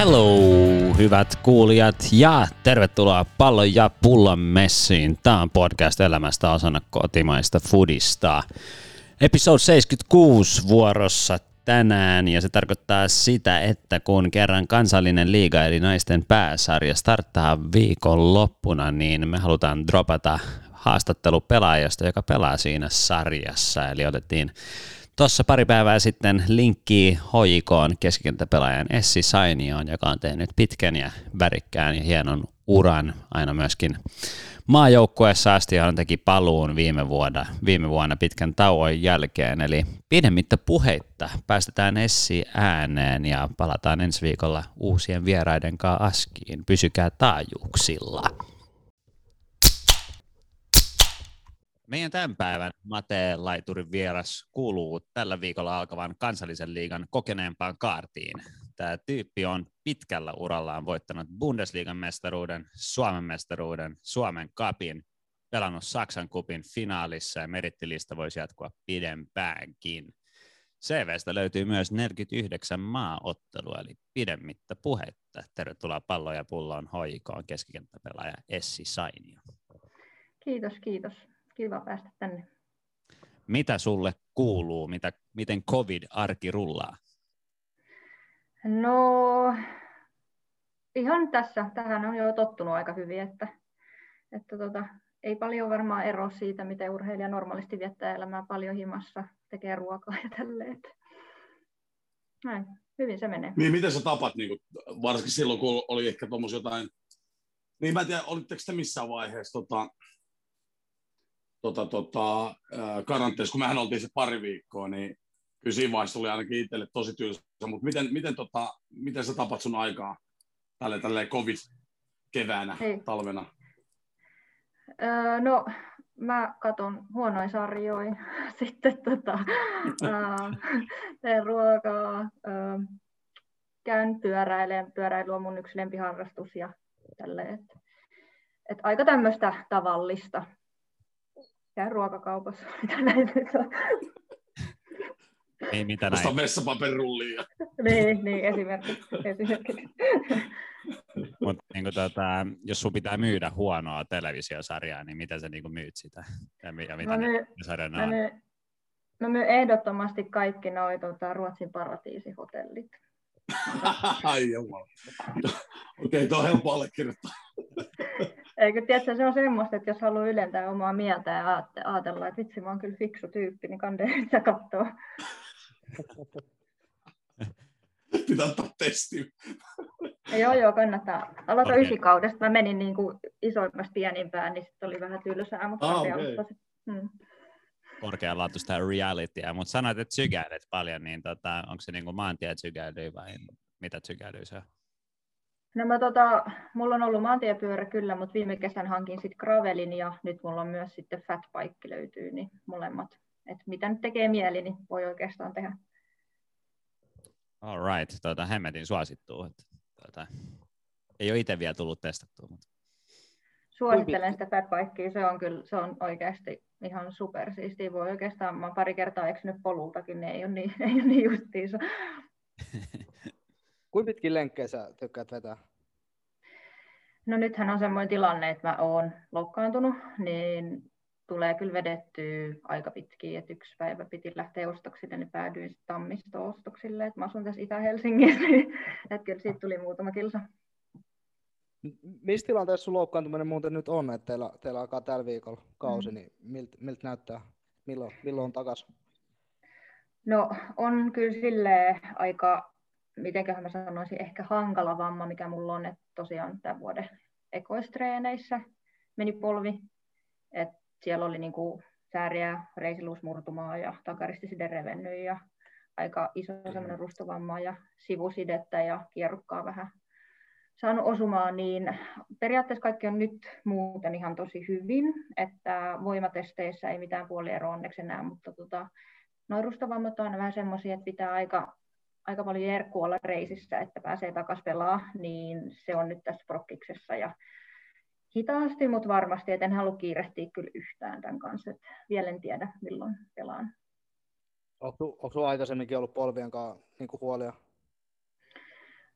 Hello, hyvät kuulijat ja tervetuloa Pallon ja pullon messiin. Tämä on podcast elämästä osana kotimaista foodista. Episode 76 vuorossa tänään ja se tarkoittaa sitä, että kun kerran kansallinen liiga eli naisten pääsarja starttaa viikon loppuna, niin me halutaan dropata haastattelu pelaajasta, joka pelaa siinä sarjassa. Eli otettiin Tuossa pari päivää sitten linkki hoikoon keskikenttäpelaajan Essi Sainioon, joka on tehnyt pitkän ja värikkään ja hienon uran aina myöskin maajoukkueessa asti, hän teki paluun viime vuonna, viime vuonna pitkän tauon jälkeen. Eli pidemmittä puheitta päästetään Essi ääneen ja palataan ensi viikolla uusien vieraiden kanssa askiin. Pysykää taajuuksilla. Meidän tämän päivän Mate Laiturin vieras kuuluu tällä viikolla alkavan kansallisen liigan kokeneempaan kaartiin. Tämä tyyppi on pitkällä urallaan voittanut Bundesliigan mestaruuden, Suomen mestaruuden, Suomen kapin, pelannut Saksan kupin finaalissa ja merittilista voisi jatkua pidempäänkin. CVstä löytyy myös 49 maaottelua, eli pidemmittä puhetta. Tervetuloa pallo ja pulloon hoikoon keskikenttäpelaaja Essi Sainio. Kiitos, kiitos kiva päästä tänne. Mitä sulle kuuluu? Mitä, miten covid-arki rullaa? No, ihan tässä. Tähän on jo tottunut aika hyvin, että, että tota, ei paljon varmaan ero siitä, miten urheilija normaalisti viettää elämää paljon himassa, tekee ruokaa ja tälleen. Näin, hyvin se menee. Niin, miten sä tapat, niin kuin, varsinkin silloin, kun oli ehkä tuommoisia jotain, niin mä en tiedä, olitteko te missään vaiheessa tota, tota, tota, karanteessa, kun mehän oltiin se pari viikkoa, niin kyllä siinä vaiheessa oli ainakin itselle tosi tylsä, mutta miten, miten, tota, miten sä tapat sun aikaa tälle, tälle covid-keväänä, Ei. talvena? Öö, no, mä katon huonoja sarjoja, sitten tota, teen ruokaa, öö, käyn pyöräilemään, pyöräily on mun yksi lempiharrastus ja tälleen. Et, et aika tämmöistä tavallista käy ruokakaupassa. Mitä näin Ei mitä näin. Osta vessapaperullia. niin, niin, esimerkiksi. esimerkiksi. Mut, niin tota, jos sun pitää myydä huonoa televisiosarjaa, niin miten sä niin kuin myyt sitä? Ja, ja mitä mä myyn, mä, myyn, mä myyn ehdottomasti kaikki noi tota, Ruotsin paratiisihotellit. Ai jumala. Okei, okay, tuo on helppo allekirjoittaa. Eikö tiedätkö, se on semmoista, että jos haluaa ylentää omaa mieltä ja ajatella, että vitsi, mä oon kyllä fiksu tyyppi, niin kandee sitä katsoa. Pitää ottaa testi. joo, joo, kannattaa. Aloita okay. ysikaudesta. Mä menin niin kuin isoimmasta pienimpään, niin sitten oli vähän tylsää, mutta ah, okay. hmm. korkeanlaatuista realitya, mutta sanoit, että sykäilet paljon, niin tota, onko se niin kuin maantiesykäily vai mitä sykäilyä se on? No mä tota, mulla on ollut maantiepyörä kyllä, mutta viime kesän hankin sitten gravelin ja nyt mulla on myös sitten fatbike löytyy, niin molemmat. Et mitä nyt tekee mieli, niin voi oikeastaan tehdä. All right, tuota, hemmetin suosittuu. Tuota, ei ole itse vielä tullut testattua. Mutta... Suosittelen sitä fatbikea, se on kyllä se on oikeasti ihan super siistiä. Voi oikeastaan, mä pari kertaa eksynyt polultakin, niin ei ole niin, ei ole niin justiinsa. Kuinka pitkin lenkkejä sä tykkäät vetää? No nythän on semmoinen tilanne, että mä oon loukkaantunut, niin tulee kyllä vedettyä aika pitkin, että yksi päivä piti lähteä ostoksille, niin päädyin Tammisto-ostoksille, että mä asun tässä Itä-Helsingissä, niin että kyllä siitä tuli muutama kilsa. Mistä tilanteessa sun loukkaantuminen muuten nyt on, että teillä, teillä alkaa tällä viikolla kausi, mm. niin miltä, miltä näyttää, milloin, milloin on takaisin? No on kyllä sille aika mitenköhän mä sanoisin, ehkä hankala vamma, mikä mulla on, että tosiaan tämän vuoden ekoistreeneissä meni polvi, että siellä oli niinku sääriä, reisiluusmurtumaa ja takaristiside revennyt ja aika iso semmoinen rustovamma ja sivusidettä ja kierrukkaa vähän saanut osumaan, niin periaatteessa kaikki on nyt muuten ihan tosi hyvin, että voimatesteissä ei mitään puolieroa onneksi enää, mutta tota, noin rustavammat on aina vähän semmoisia, että pitää aika aika paljon jerkkua olla reisissä, että pääsee takaisin pelaa, niin se on nyt tässä prokkiksessa ja hitaasti, mutta varmasti, että en halua kiirehtiä kyllä yhtään tämän kanssa, että vielä en tiedä milloin pelaan. Onko, onko sinulla aikaisemminkin ollut polvien kanssa niin huolia?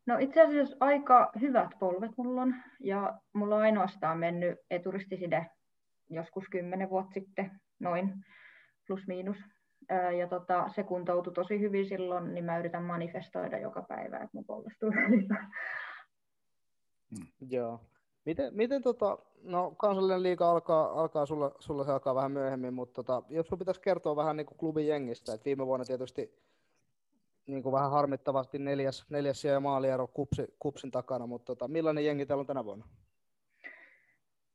No itse asiassa aika hyvät polvet mulla on, ja mulla on ainoastaan mennyt eturistiside joskus kymmenen vuotta sitten, noin plus miinus. Ja tota, se kuntoutui tosi hyvin silloin, niin mä yritän manifestoida joka päivä, että mun polvestuu Joo. Miten, miten tota, no kansallinen liiga alkaa, alkaa sulla, sulla se alkaa vähän myöhemmin, mutta tota, jos sun pitäisi kertoa vähän niin kuin klubin jengistä, että viime vuonna tietysti niin kuin vähän harmittavasti neljäs, neljäs ja maaliero kupsi, kupsin takana, mutta tota, millainen jengi teillä on tänä vuonna?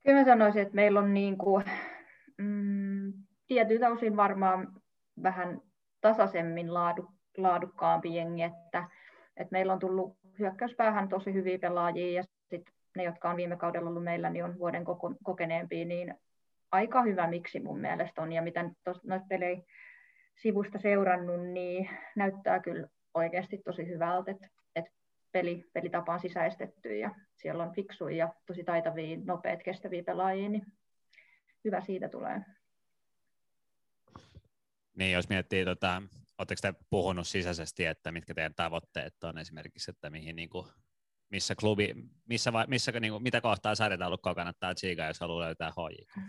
Kyllä mä sanoisin, että meillä on niin kuin, mm, tietyiltä osin varmaan vähän tasaisemmin laadu, laadukkaampi jengi, että, että meillä on tullut hyökkäyspäähän tosi hyviä pelaajia ja sitten ne, jotka on viime kaudella ollut meillä, niin on vuoden kokeneempia, niin aika hyvä miksi mun mielestä on. Ja mitä noita pelejä sivusta seurannut, niin näyttää kyllä oikeasti tosi hyvältä, että, että peli, pelitapa on sisäistetty ja siellä on fiksuja ja tosi taitavia, nopeat, kestäviä pelaajia, niin hyvä siitä tulee. Niin, jos miettii, tota, oletteko te puhunut sisäisesti, että mitkä teidän tavoitteet on esimerkiksi, että mihin niin kuin, missä klubi, missä, vai, missä niin kuin, mitä kohtaa sarjataulukkoa kannattaa tsiikaa, jos haluaa löytää HJK?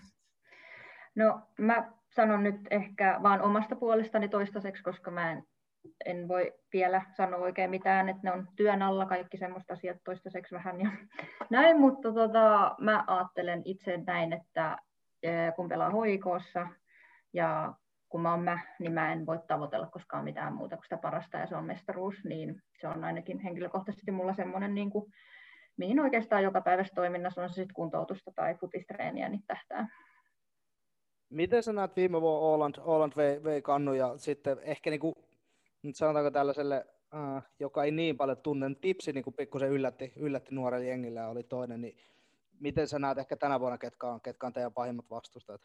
No mä sanon nyt ehkä vaan omasta puolestani toistaiseksi, koska mä en, en voi vielä sanoa oikein mitään, että ne on työn alla kaikki semmoista asiat toistaiseksi vähän ja näin, mutta tota, mä ajattelen itse näin, että eh, kun pelaa hoikossa ja kun mä oon mä, niin mä en voi tavoitella koskaan mitään muuta kuin sitä parasta ja se on mestaruus, niin se on ainakin henkilökohtaisesti mulla semmoinen, niin kuin, mihin oikeastaan joka päivässä toiminnassa on se sitten kuntoutusta tai futistreeniä, niin tähtää. Miten sä näet viime vuonna Åland, Åland vei, vei kannu ja sitten ehkä niin kuin, sanotaanko tällaiselle, äh, joka ei niin paljon tunne, tipsi niin pikkusen yllätti, yllätti nuorelle jengille ja oli toinen, niin miten sä näet ehkä tänä vuonna, ketkä on, ketkä on teidän pahimmat vastustajat?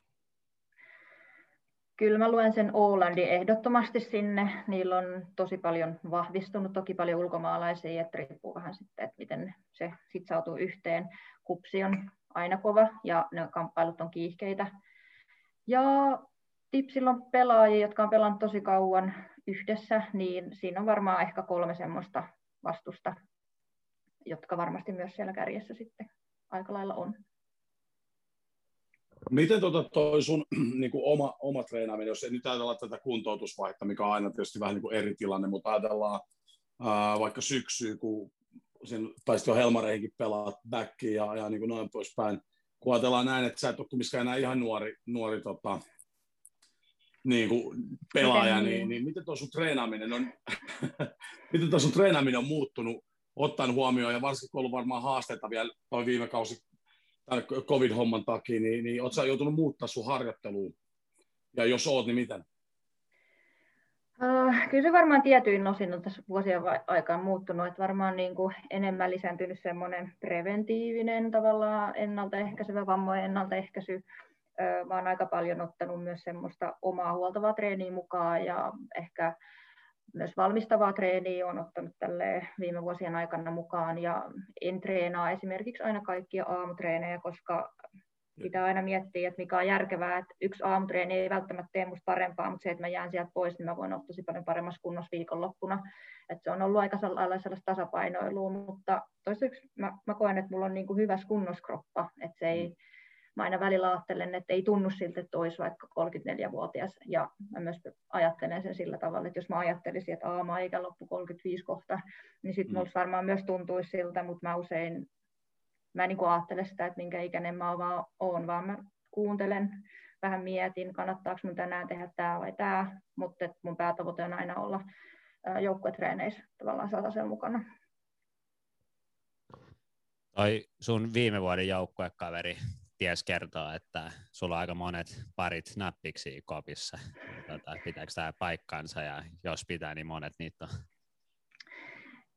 Kyllä mä luen sen Ålandin ehdottomasti sinne. Niillä on tosi paljon vahvistunut, toki paljon ulkomaalaisia, että riippuu vähän sitten, että miten se sitten saatuu yhteen. Kupsi on aina kova ja ne kamppailut on kiihkeitä. Ja Tipsillä on pelaajia, jotka on pelannut tosi kauan yhdessä, niin siinä on varmaan ehkä kolme semmoista vastusta, jotka varmasti myös siellä kärjessä sitten aika lailla on. Miten tota toi sun niin kuin oma, oma treenaaminen, jos ei nyt ajatella tätä kuntoutusvaihetta, mikä on aina tietysti vähän niin kuin eri tilanne, mutta ajatellaan ää, vaikka syksyä, kun sen taisit jo Helmareihinkin pelaa backia ja, ja niin kuin noin poispäin, kun ajatellaan näin, että sä et ole kumminkaan enää ihan nuori, nuori tota, niin kuin pelaaja, niin, niin, niin miten tuo sun treenaaminen on, miten tuo sun treenaaminen on muuttunut ottaen huomioon, ja varsinkin kun on ollut varmaan haasteita vielä toi viime kausi tämän covid-homman takia, niin, niin ootko joutunut muuttaa sun harjoitteluun? Ja jos oot, niin miten? Kyllä se varmaan tietyin osin on tässä vuosien aikaan muuttunut, että varmaan niin kuin enemmän lisääntynyt semmoinen preventiivinen tavallaan ennaltaehkäisevä vammojen ennaltaehkäisy. Mä oon aika paljon ottanut myös semmoista omaa huoltavaa treeniä mukaan ja ehkä myös valmistavaa treeniä on ottanut tälle viime vuosien aikana mukaan. Ja en treenaa esimerkiksi aina kaikkia aamutreenejä, koska pitää aina miettiä, että mikä on järkevää, että yksi aamutreeni ei välttämättä tee musta parempaa, mutta se, että mä jään sieltä pois, niin mä voin olla tosi paljon paremmassa kunnossa viikonloppuna. Että se on ollut aika sellaista tasapainoilua, mutta toiseksi mä, mä koen, että mulla on niin kuin hyvä kunnoskroppa, että se ei, mm mä aina välillä ajattelen, että ei tunnu siltä, että olisi vaikka 34-vuotias. Ja mä myös ajattelen sen sillä tavalla, että jos mä ajattelisin, että aama eikä loppu 35 kohta, niin sitten mm. varmaan myös tuntuisi siltä, mutta mä usein mä en niin ajattele sitä, että minkä ikäinen mä vaan oon, vaan mä kuuntelen, vähän mietin, kannattaako mun tänään tehdä tämä vai tämä, mutta mun päätavoite on aina olla joukkuetreeneissä tavallaan satasella mukana. Toi sun viime vuoden joukkuekaveri ties kertoa, että sulla on aika monet parit näppiksi kopissa. Tota, pitääkö tämä paikkansa ja jos pitää, niin monet niitä on.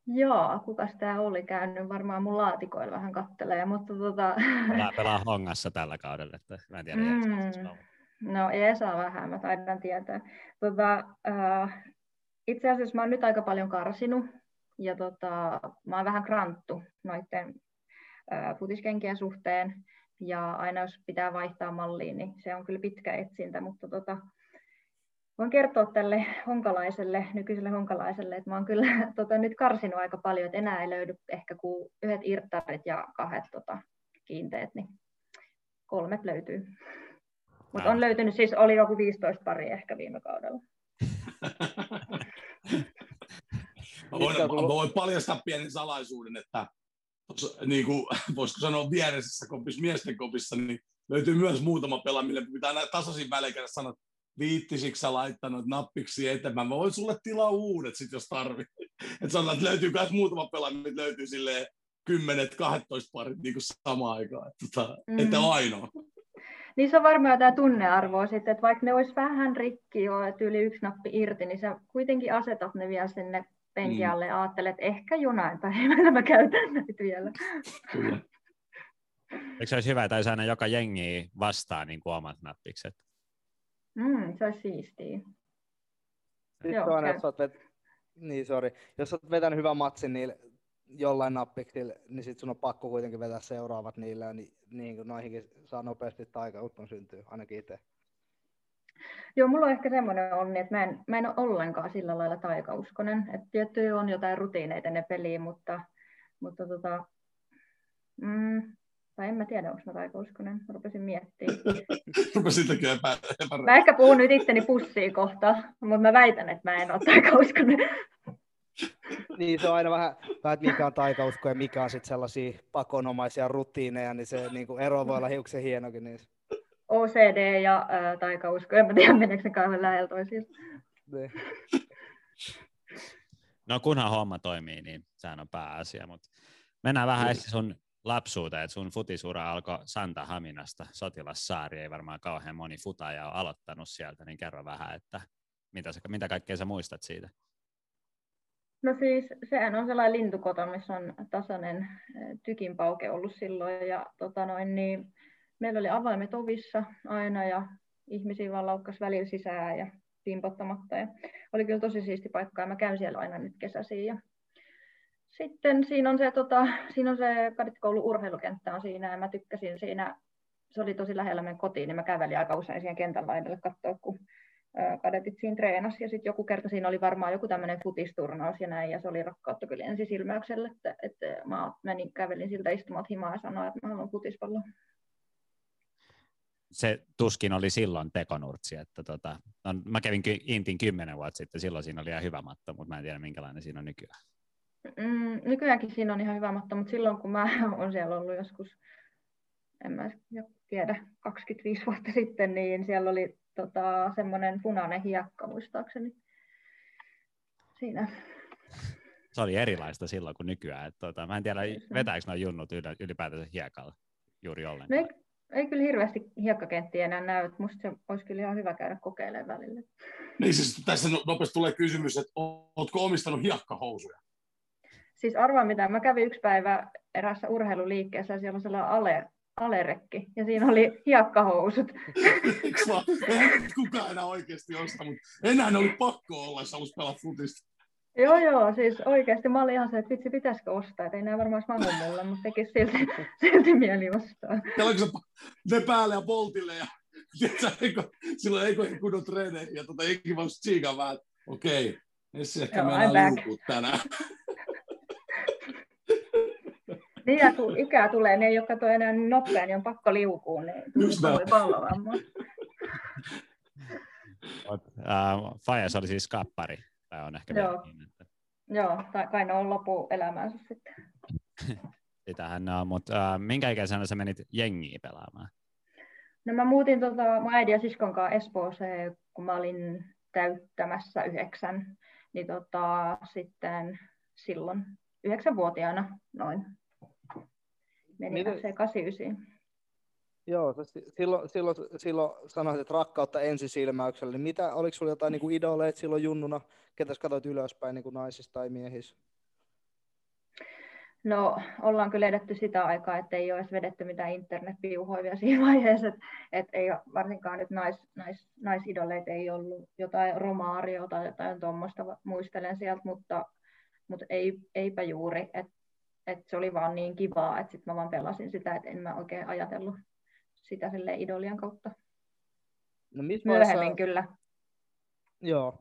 Joo, kukas tämä oli käynyt? Varmaan mun laatikoilla vähän kattelee, mutta tota... Pelaa, pelaa hongassa tällä kaudella, että mä en tiedä. Mm. No Esa vähän, mä taidan tietää. Tota, uh, itse asiassa mä oon nyt aika paljon karsinut ja tota, mä oon vähän kranttu noiden uh, futiskenkien suhteen. Ja aina jos pitää vaihtaa malliin, niin se on kyllä pitkä etsintä, mutta tota, voin kertoa tälle honkalaiselle, nykyiselle honkalaiselle, että mä oon kyllä tota, nyt karsinut aika paljon, että enää ei löydy ehkä kuin yhdet irttarit ja kahdet tota, kiinteet, niin kolmet löytyy. Mutta on löytynyt, siis oli joku 15 pari ehkä viime kaudella. mä, voin, mä voin paljastaa pienen salaisuuden, että niin kuin, voisiko sanoa vieressä kopissa, miesten kopissa, niin löytyy myös muutama pela, mille pitää tasaisin välein käydä sanoa, että viittisiksi sä laittanut nappiksi eteenpäin. Mä voin sulle tilaa uudet sit, jos tarvii. Että sanotaan, että löytyy myös muutama pela, mitä löytyy silleen 10 12 parit niin samaan aikaan. Että, tota, mm. että ainoa. Niin se on varmaan jotain tunnearvoa sitten, että vaikka ne olisi vähän rikki jo, että yli yksi nappi irti, niin sä kuitenkin asetat ne vielä sinne penki mm. alle ja ajattelet, että ehkä jonain päivänä mä käytän näitä vielä. Kyllä. Eikö se olisi hyvä, että olisi aina joka jengi vastaa niin kuin omat nappikset? Mm, se olisi siistiä. Sitten Joo, on, että vet... niin, sorry. Jos olet vetänyt hyvän matsin niin jollain nappiksilla, niin sitten sun on pakko kuitenkin vetää seuraavat niillä, niin, niin kuin noihinkin saa nopeasti taikautkon syntyä, ainakin itse. Joo, mulla on ehkä semmoinen onni, että mä en, mä en ole ollenkaan sillä lailla taikauskonen. Että tietty on jotain rutiineita ne peliin, mutta, mutta tota, mm, tai en mä tiedä, onko mä taikauskonen. Mä rupesin miettimään. Rupesin tekemään epä, epä... Mä ehkä puhun nyt itteni pussiin kohta, mutta mä väitän, että mä en ole taikauskonen. niin, se on aina vähän, vähän että mikä on taikausko ja mikä on sitten sellaisia pakonomaisia rutiineja, niin se niin kuin ero voi olla hiuksen hienokin niissä. OCD ja ää, taikausko, en mä tiedä meneekö ne kauhean lähellä toisiinsa. Niin. No kunhan homma toimii, niin sehän on pääasia, mutta mennään vähän mm. sun lapsuuteen, että sun futisura alkoi Santa Haminasta, sotilassaari, ei varmaan kauhean moni futaja ole aloittanut sieltä, niin kerro vähän, että mitä, sä, mitä kaikkea sä muistat siitä? No siis sehän on sellainen lintukoto, missä on tasainen tykinpauke ollut silloin ja tota noin, niin meillä oli avaimet ovissa aina ja ihmisiä vaan laukkas välillä sisään ja timpottamatta. Ja oli kyllä tosi siisti paikka ja mä käyn siellä aina nyt kesäisiin ja sitten siinä on se, tota, siinä on se kadettikoulun urheilukenttä on siinä ja mä tykkäsin siinä, se oli tosi lähellä meidän kotiin, niin mä kävelin aika usein siihen kentän laidalle katsoa, kun kadetit siinä treenasi. Ja sitten joku kerta siinä oli varmaan joku tämmöinen futisturnaus ja näin ja se oli rakkautta kyllä ensisilmäykselle, että, että mä menin, kävelin siltä istumat himaa ja sanoin, että mä haluan futispalloa. Se tuskin oli silloin tekonurtsi, että tota, no, mä kävin Intin kymmenen vuotta sitten, silloin siinä oli ihan hyvä matto, mutta mä en tiedä minkälainen siinä on nykyään. Mm, nykyäänkin siinä on ihan hyvä matto, mutta silloin kun mä olen siellä ollut joskus, en mä tiedä, 25 vuotta sitten, niin siellä oli tota, semmoinen punainen hiekka muistaakseni siinä. Se oli erilaista silloin kuin nykyään. Että, tota, mä en tiedä, vetääkö nuo junnut ylipäätänsä hiekalla juuri ollenkaan. No ei, kyllä hirveästi hiekkakenttiä enää näy, että musta se olisi kyllä ihan hyvä käydä kokeilemaan välillä. Niin siis tässä no, nopeasti tulee kysymys, että oletko omistanut hiekkahousuja? Siis arvaa mitä, mä kävin yksi päivä erässä urheiluliikkeessä ja siellä on sellainen ale, alerekki ja siinä oli hiekkahousut. Eihän kukaan enää oikeasti osta, mutta enää ne oli pakko olla, jos halusi pelata futista. Joo, joo, siis oikeasti mä olin ihan se, että vitsi, pitäisikö ostaa, että ei nämä varmaan mahu mulle, mutta tekisi silti, silti mieli ostaa. Kelloinko se ne päälle ja poltille ja tiedätkö, eikö, silloin eikö kunnon treeneihin ja tota, eikin vaan tsiikaa vähän, okei, okay, Essi ehkä mennään tänään. Niin, ja kun ikää tulee, ne ei ole kato enää niin nopea, niin on pakko liukua, niin tulee pallovamma. Uh, Fajas oli siis kappari, tai on ehkä Joo, niin, että... Joo tai kai ne on lopu elämänsä sitten. Sitähän ne on, mutta uh, minkä ikäisenä sä menit jengiä pelaamaan? No mä muutin tota, mun äidin ja siskon kanssa Espooseen, kun mä olin täyttämässä yhdeksän, niin tota, sitten silloin yhdeksänvuotiaana noin meni Miten... FC89. Joo, silloin, silloin, silloin sanoit, että rakkautta ensisilmäyksellä. Niin mitä, oliko sinulla jotain niin idoleita silloin junnuna, ketä katsoit ylöspäin niin kuin naisissa tai miehissä? No, ollaan kyllä edetty sitä aikaa, että ei ole edes vedetty mitään internetpiuhoivia siinä vaiheessa, että, että ei varsinkaan nyt nais, nais, naisidoleita ei ollut jotain romaario tai jotain tuommoista, muistelen sieltä, mutta, mutta ei, eipä juuri, että et se oli vaan niin kivaa, että sitten mä vaan pelasin sitä, että en mä oikein ajatellut sitä sille idolian kautta. No, missä Myöhemmin vaiheessa... kyllä. Joo.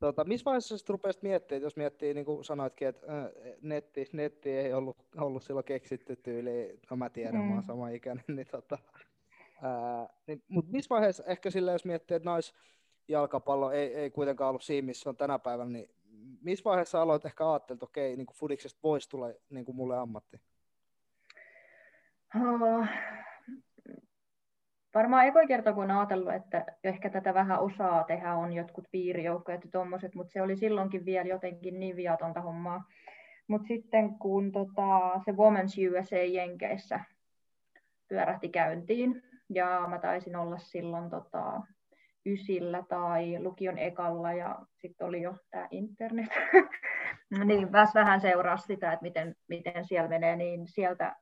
Tota, missä vaiheessa sitten rupesit miettimään, jos miettii, niin kuin sanoitkin, että äh, netti, netti ei ollut, ollut silloin keksitty tyyli, no mä tiedän, mm. mä oon sama ikäinen, niin tota, ää, niin, mutta missä vaiheessa, ehkä sillä jos miettii, että naisjalkapallo ei, ei kuitenkaan ollut siinä, missä on tänä päivänä, niin missä vaiheessa aloit ehkä ajattelut, että okei, niin kuin Fudiksesta voisi tulla niin kuin mulle ammatti? Oh, varmaan ekoi kerta, kun ajatellut, että ehkä tätä vähän osaa tehdä on jotkut piirijoukkoja ja tuommoiset, mutta se oli silloinkin vielä jotenkin niin viatonta hommaa. Mutta sitten kun tota, se Women's USA Jenkeissä pyörähti käyntiin, ja mä taisin olla silloin tota, ysillä tai lukion ekalla, ja sitten oli jo tämä internet, niin pääs vähän seuraa sitä, että miten, miten siellä menee, niin sieltä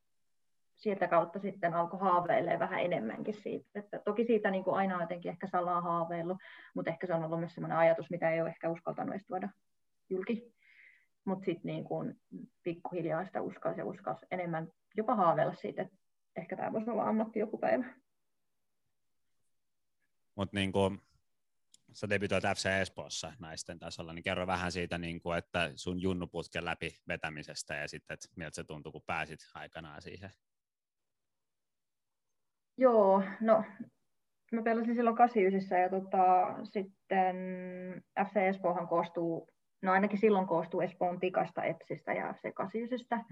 sieltä kautta sitten alkoi haaveilemaan vähän enemmänkin siitä. Että toki siitä niin kuin aina jotenkin ehkä salaa haaveillut, mutta ehkä se on ollut myös sellainen ajatus, mitä ei ole ehkä uskaltanut edes tuoda julki. Mutta sitten niin kuin pikkuhiljaa sitä uskalsi ja uskalsi enemmän jopa haaveilla siitä, että ehkä tämä voisi olla ammatti joku päivä. Mutta niin kuin sä debytoit FC Espoossa naisten tasolla, niin kerro vähän siitä, niin kuin, että sun junnuputken läpi vetämisestä ja sitten, että miltä se tuntui, kun pääsit aikanaan siihen Joo, no mä pelasin silloin 89 ja tota, sitten FC Espoohan koostuu, no ainakin silloin koostuu Espoon pikasta Epsistä ja FC 89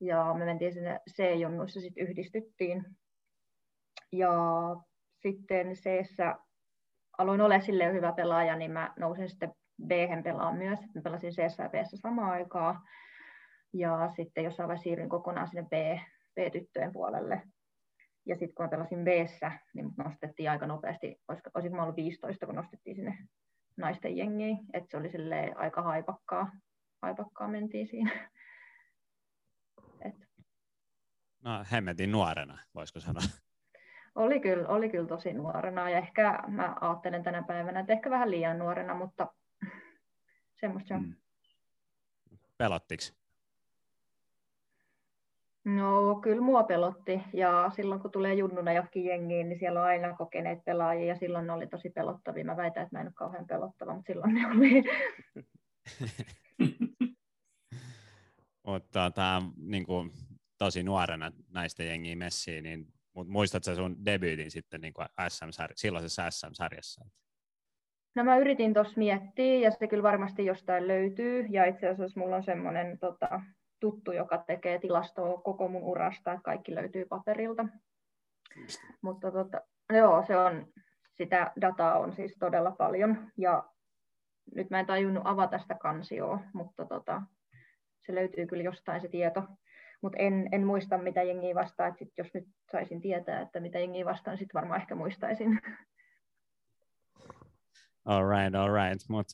ja me mentiin sinne C-junnuissa sitten yhdistyttiin. Ja sitten c aloin olla sille hyvä pelaaja, niin mä nousin sitten b pelaan myös. Mä pelasin c ja b samaan aikaan. Ja sitten jossain vaiheessa siirryin kokonaan sinne B, B-tyttöjen puolelle. Ja sitten kun mä pelasin b niin mut nostettiin aika nopeasti, olisiko, olisiko mä ollut 15, kun nostettiin sinne naisten jengiin, että se oli aika haipakkaa, haipakkaa mentiin siinä. Et. No hemmetin nuorena, voisiko sanoa. Oli kyllä, oli kyllä tosi nuorena ja ehkä mä ajattelen tänä päivänä, että ehkä vähän liian nuorena, mutta semmoista se on. Mm. Pelottiko? No kyllä mua pelotti ja silloin kun tulee junnuna johonkin jengiin, niin siellä on aina kokeneet pelaajia ja silloin ne oli tosi pelottavia. Mä väitän, että mä en ole kauhean pelottava, mutta silloin ne oli. mutta tämä niin kuin, tosi nuorena näistä jengiä messiin, niin mutta muistatko sun debyytin sitten niin kuin SM silloisessa SM-sarjassa? No mä yritin tuossa miettiä ja se kyllä varmasti jostain löytyy ja itse asiassa mulla on semmoinen tota, tuttu, joka tekee tilastoa koko mun urasta, että kaikki löytyy paperilta. Mutta tota, joo, se on, sitä dataa on siis todella paljon ja nyt mä en tajunnut avata sitä kansioa, mutta tota, se löytyy kyllä jostain se tieto. Mutta en, en muista, mitä jengiä vastaa. Et sit jos nyt saisin tietää, että mitä jengiä vastaan, sitten varmaan ehkä muistaisin. All right, all right. Mut,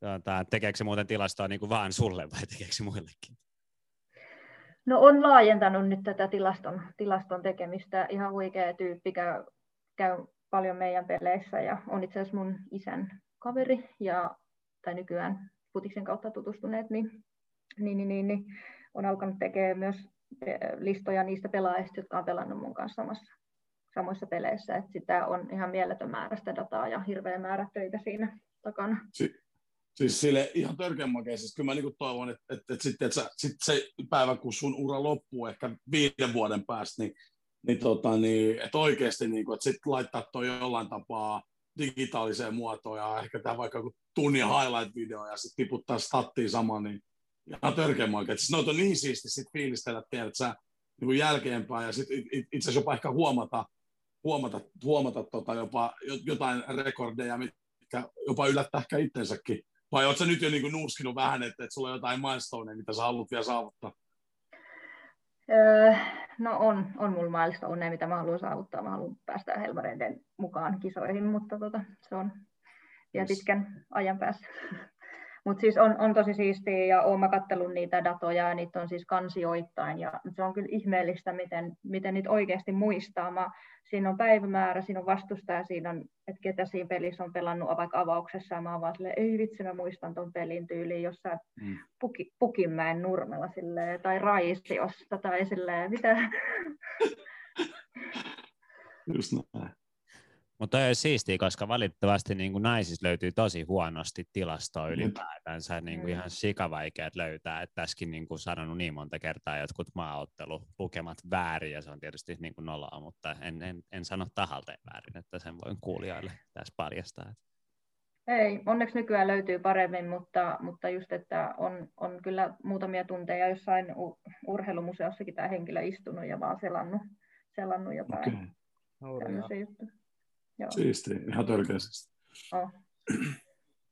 tuota, tekeekö se muuten tilastoa niin kuin vaan sulle vai tekeekö se muillekin? No on laajentanut nyt tätä tilaston, tilaston tekemistä. Ihan huikea tyyppi käy, käy paljon meidän peleissä ja on itse asiassa mun isän kaveri ja, tai nykyään putiksen kautta tutustuneet, niin, niin, niin, niin, niin on alkanut tekemään myös eh, listoja niistä pelaajista, jotka on pelannut mun kanssa samassa, samoissa peleissä. Et sitä on ihan mieletön määrä sitä dataa ja hirveä määrä töitä siinä takana. Si- Siis sille ihan törkeän makeisesti. Kyllä mä niin toivon, että, että, että, sitten, että sit se päivä, kun sun ura loppuu ehkä viiden vuoden päästä, niin, niin, tota, niin että oikeasti niin kuin, että sitten laittaa toi jollain tapaa digitaaliseen muotoon ja ehkä tämä vaikka tunnin highlight-video ja sitten tiputtaa stattiin sama, niin ihan törkeän makeasti. Siis noita on niin siisti sitten fiilistellä, tiedät sä, niin jälkeenpäin ja sitten itse asiassa jopa ehkä huomata, huomata, huomata tota jopa jotain rekordeja, mitkä jopa yllättää ehkä itsensäkin vai oletko nyt jo niin nuuskinut vähän, että, että sulla on jotain milestoneja, mitä sä haluat vielä saavuttaa? Öö, no on, on mulla milestoneja, mitä mä haluan saavuttaa. Mä haluan päästä Helmareiden mukaan kisoihin, mutta tota, se on vielä pitkän ajan päässä. Mutta siis on, on tosi siistiä ja olen katsellut niitä datoja ja niitä on siis kansioittain ja se on kyllä ihmeellistä, miten, miten niitä oikeasti muistaa. Mä, siinä on päivämäärä, siinä on vastustaja, siinä on, että ketä siinä pelissä on pelannut vaikka avauksessa ja mä oon vaan silleen, ei vitsi mä muistan ton pelin tyyliin jossain mm. puki, Pukinmäen nurmella silleen, tai Raisiosta tai silleen, mitä. Just näin. Mutta on siistiä, koska valitettavasti niin kuin naisissa löytyy tosi huonosti tilastoa ylipäätänsä, niin kuin mm. ihan sikavaikeat löytää. Että tässäkin niin kuin sanonut niin monta kertaa jotkut maaottelu lukemat väärin, ja se on tietysti niin kuin nollaa, mutta en, en, en sano tahalteen väärin, että sen voin kuulijoille tässä paljastaa. Ei, onneksi nykyään löytyy paremmin, mutta, mutta just, että on, on kyllä muutamia tunteja jossain urheilumuseossakin tämä henkilö istunut ja vaan selannut, selannut jotain. Okay. Siisti, ihan törkeästi. Oh.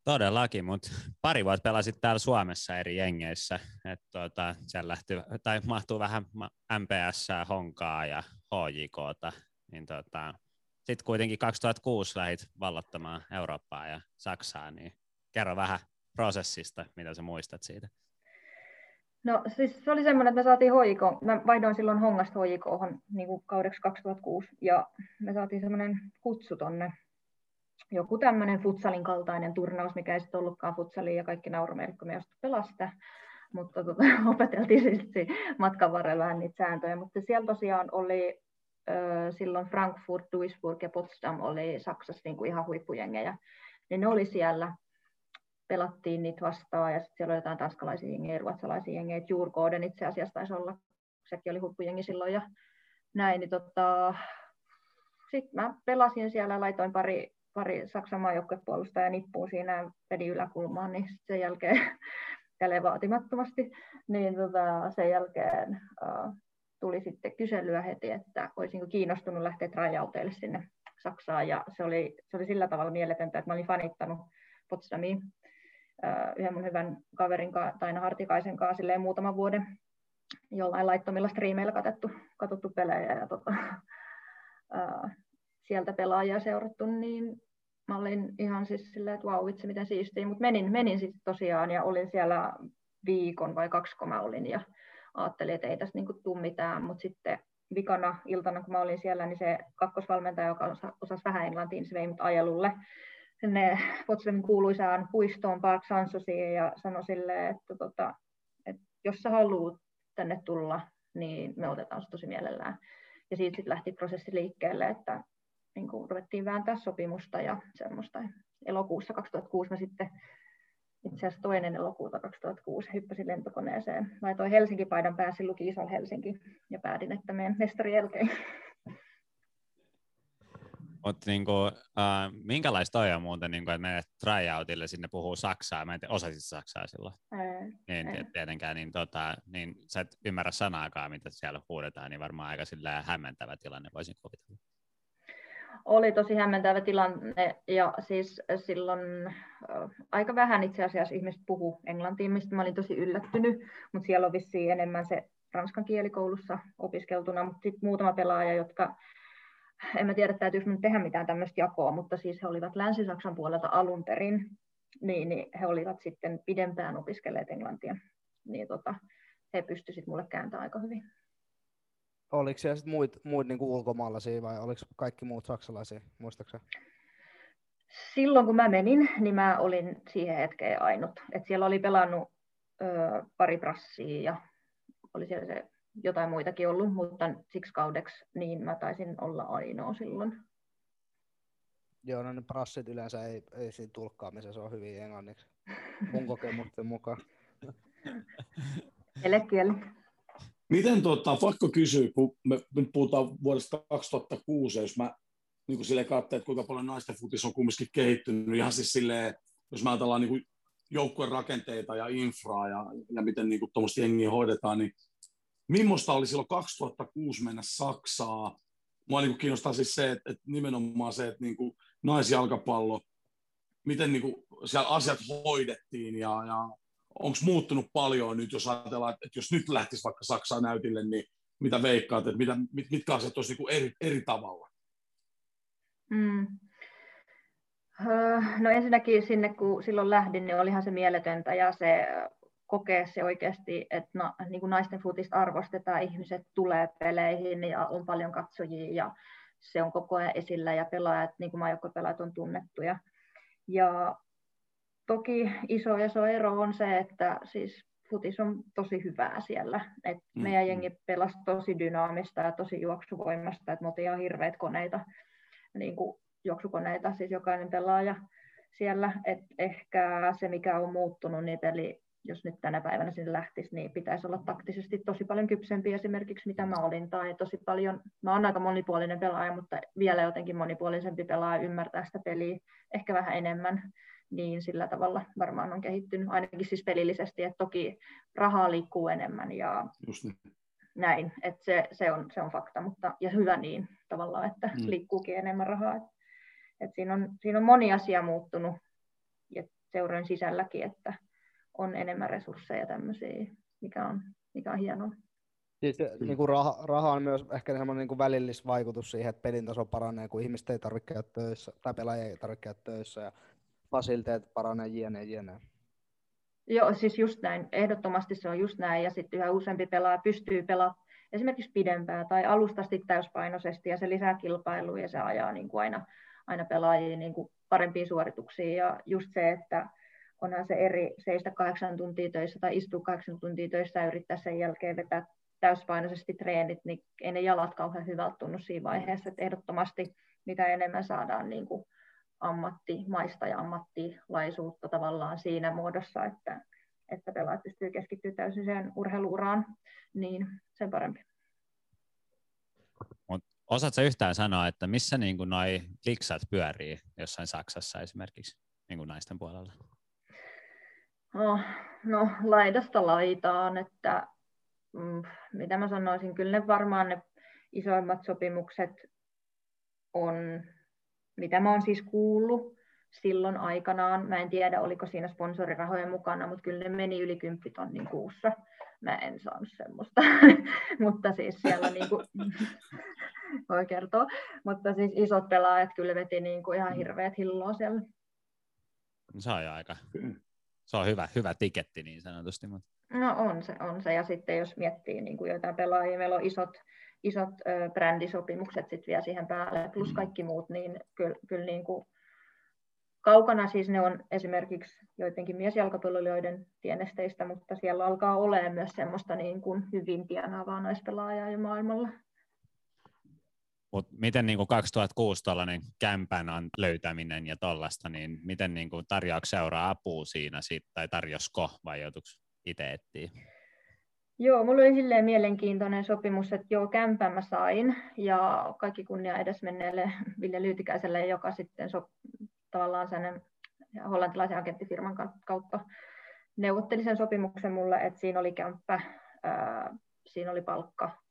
Todellakin, mutta pari vuotta pelasit täällä Suomessa eri jengeissä. Et tuota, siellä lähti, tai mahtuu vähän MPS, Honkaa ja HJKta. Niin tuota, sitten kuitenkin 2006 lähit vallottamaan Eurooppaa ja Saksaa, niin kerro vähän prosessista, mitä sä muistat siitä. No siis se oli semmoinen, että me saatiin HJK, mä vaihdoin silloin Hongasta HJK niin kuin kaudeksi 2006, ja me saatiin semmoinen kutsu tonne, joku tämmöinen futsalin kaltainen turnaus, mikä ei sitten ollutkaan futsaliin, ja kaikki nauroimme, kun me pelasta, mutta tota, opeteltiin siis matkan varrella vähän niitä sääntöjä, mutta siellä tosiaan oli silloin Frankfurt, Duisburg ja Potsdam oli Saksassa niin kuin ihan huippujengejä, niin ne oli siellä, pelattiin niitä vastaan ja sitten siellä oli jotain tanskalaisia jengejä, ruotsalaisia jengejä, Djurgården itse asiassa taisi olla, sekin oli huippujengi silloin ja näin, niin tota, sitten mä pelasin siellä, laitoin pari, pari Saksan maajoukkuepuolustajaa nippuun siinä vedin yläkulmaan, niin sen jälkeen tälleen vaatimattomasti, niin tota, sen jälkeen uh, tuli sitten kyselyä heti, että olisinko kiinnostunut lähteä tryouteille sinne Saksaan. Ja se oli, se oli sillä tavalla mieletöntä, että mä olin fanittanut Potsdamiin yhden mun hyvän kaverin tai Hartikaisen kanssa silleen muutaman vuoden jollain laittomilla striimeillä katettu, katsottu pelejä ja tota, ää, sieltä pelaajia seurattu, niin mä olin ihan siis silleen, että vau, vitsi miten siistiä, mutta menin, menin sitten tosiaan ja olin siellä viikon vai kaksi, kun mä olin ja ajattelin, että ei tässä niin tule mitään, mutta sitten vikana iltana, kun mä olin siellä, niin se kakkosvalmentaja, joka osasi vähän englantia, niin se vei mut ajelulle sinne Potsdamin kuuluisaan puistoon Park Sansosiin ja sanoi silleen, että, tota, että jos sä haluat tänne tulla, niin me otetaan se tosi mielellään. Ja siitä sitten lähti prosessi liikkeelle, että niin kuin ruvettiin vääntää sopimusta ja semmoista. Elokuussa 2006 mä sitten itse asiassa toinen elokuuta 2006 hyppäsin lentokoneeseen. Laitoin Helsinki-paidan pääsin, luki Helsinki ja päätin, että menen mestari elkein. Mutta niinku, äh, minkälaista on muuten, niinku, että menet tryoutille sinne puhuu saksaa, mä en tiedä, osasit saksaa silloin? Ei, niin, ei. tietenkään, niin, tota, niin sä et ymmärrä sanaakaan, mitä siellä huudetaan, niin varmaan aika hämmentävä tilanne voisin kuvitella oli tosi hämmentävä tilanne ja siis silloin aika vähän itse asiassa ihmiset puhu englantia, mistä mä olin tosi yllättynyt, mutta siellä on vissiin enemmän se ranskan kielikoulussa opiskeltuna, mutta sitten muutama pelaaja, jotka en mä tiedä, täytyykö nyt tehdä mitään tämmöistä jakoa, mutta siis he olivat Länsi-Saksan puolelta alun perin, niin, niin he olivat sitten pidempään opiskelleet englantia, niin tota, he pystyivät mulle kääntämään aika hyvin. Oliko siellä sitten muut, muut niin ulkomaalaisia vai oliko kaikki muut saksalaisia, muistaakseni? Silloin kun mä menin, niin mä olin siihen hetkeen ainut. Et siellä oli pelannut ö, pari prassia ja oli siellä se jotain muitakin ollut, mutta siksi kaudeksi niin mä taisin olla ainoa silloin. Joo, no ne prassit yleensä ei, ei siinä tulkkaamisessa ole hyvin englanniksi, mun kokemusten mukaan. Elekieli. Miten tota, pakko kysyä, kun me nyt puhutaan vuodesta 2006, jos mä niin kuin silleen katsoin, että kuinka paljon naisten futis on kumminkin kehittynyt, ihan siis silleen, jos mä ajatellaan niin joukkueen rakenteita ja infraa ja, ja miten niin tuommoista jengiä hoidetaan, niin millaista oli silloin 2006 mennä Saksaa? Mua niin kuin kiinnostaa siis se, että, että nimenomaan se, että niin kuin naisjalkapallo, miten niin kuin siellä asiat hoidettiin ja, ja onko muuttunut paljon nyt, jos ajatellaan, että jos nyt lähtisi vaikka Saksaan näytille, niin mitä veikkaat, että mitä, mit, mitkä asiat olisi niin eri, eri tavalla? Mm. Öö, no ensinnäkin sinne, kun silloin lähdin, niin olihan se mieletöntä ja se kokee se oikeasti, että no, niin kuin naisten futista arvostetaan, ihmiset tulee peleihin ja on paljon katsojia ja se on koko ajan esillä ja pelaajat, niin kuin pelaajat on tunnettuja. Ja toki iso iso ero on se, että siis futis on tosi hyvää siellä. Et mm. Meidän jengi pelasi tosi dynaamista ja tosi juoksuvoimasta, että me oltiin ihan hirveät koneita niin kuin juoksukoneita, siis jokainen pelaaja siellä. Et ehkä se, mikä on muuttunut, niin eli jos nyt tänä päivänä sinne lähtisi, niin pitäisi olla taktisesti tosi paljon kypsempi esimerkiksi, mitä mä olin, tai tosi paljon, mä oon aika monipuolinen pelaaja, mutta vielä jotenkin monipuolisempi pelaaja ymmärtää sitä peliä ehkä vähän enemmän, niin sillä tavalla varmaan on kehittynyt, ainakin siis pelillisesti, että toki rahaa liikkuu enemmän ja Just niin. näin, että se, se, on, se on fakta, mutta, ja hyvä niin tavallaan, että mm. liikkuukin enemmän rahaa, että, että siinä, on, siinä on moni asia muuttunut ja seurojen sisälläkin, että on enemmän resursseja tämmöisiä, mikä on, mikä on hienoa. Siis niin kuin raha, raha, on myös ehkä semmoinen niin kuin välillisvaikutus siihen, että pelin taso paranee, kun ihmiset ei tarvitse käydä töissä, tai pelaajia ei tarvitse käydä töissä, ja fasiliteet paranee, jne, jne. Joo, siis just näin. Ehdottomasti se on just näin, ja sitten yhä useampi pelaaja pystyy pelaamaan esimerkiksi pidempään tai alustasti täyspainoisesti, ja se lisää kilpailua, ja se ajaa niin kuin aina, aina pelaajia niin kuin parempiin suorituksiin, ja just se, että onhan se eri seistä kahdeksan tuntia töissä tai istua kahdeksan tuntia töissä ja yrittää sen jälkeen vetää täyspainoisesti treenit, niin ei ne jalat kauhean hyvältä tunnu siinä vaiheessa, että ehdottomasti mitä enemmän saadaan niin kuin ammattimaista ja ammattilaisuutta tavallaan siinä muodossa, että, että pelaajat pystyy keskittyä täysin siihen urheiluuraan, niin sen parempi. Osaatko yhtään sanoa, että missä niin noi liksat pyörii jossain Saksassa esimerkiksi niin kuin naisten puolella? No, no laidasta laitaan, että mm, mitä mä sanoisin, kyllä ne varmaan ne isoimmat sopimukset on, mitä mä oon siis kuullut silloin aikanaan. Mä en tiedä, oliko siinä sponsorirahoja mukana, mutta kyllä ne meni yli 10 tonnin kuussa. Mä en saanut semmoista, mutta siis siellä niin kuin, voi kertoa, mutta siis isot pelaajat kyllä veti niin kuin ihan hirveät hilloa siellä. Se on aika, se on hyvä, hyvä tiketti niin sanotusti. Mutta... No on se, on se. Ja sitten jos miettii niin kuin jotain pelaajia, meillä on isot, isot ö, brändisopimukset sitten vielä siihen päälle, plus mm. kaikki muut, niin kyllä, kyllä niin kuin kaukana siis ne on esimerkiksi joidenkin miesjalkapalloilijoiden tienesteistä, mutta siellä alkaa olemaan myös semmoista niin kuin hyvin tienaavaa naispelaajaa jo maailmalla. Mutta miten niin kuin 2006 tällainen kämpän löytäminen ja tollasta, niin miten niin kuin tarjoako seuraa apua siinä sit, tai tarjosko vai joutuiko itse etsiä? Joo, mulla oli silleen mielenkiintoinen sopimus, että joo, kämpän mä sain, ja kaikki kunnia edes menneelle Ville Lyytikäiselle, joka sitten so, tavallaan sen hollantilaisen agenttifirman kautta neuvotteli sen sopimuksen mulle, että siinä oli kämppä, ää, siinä oli palkka,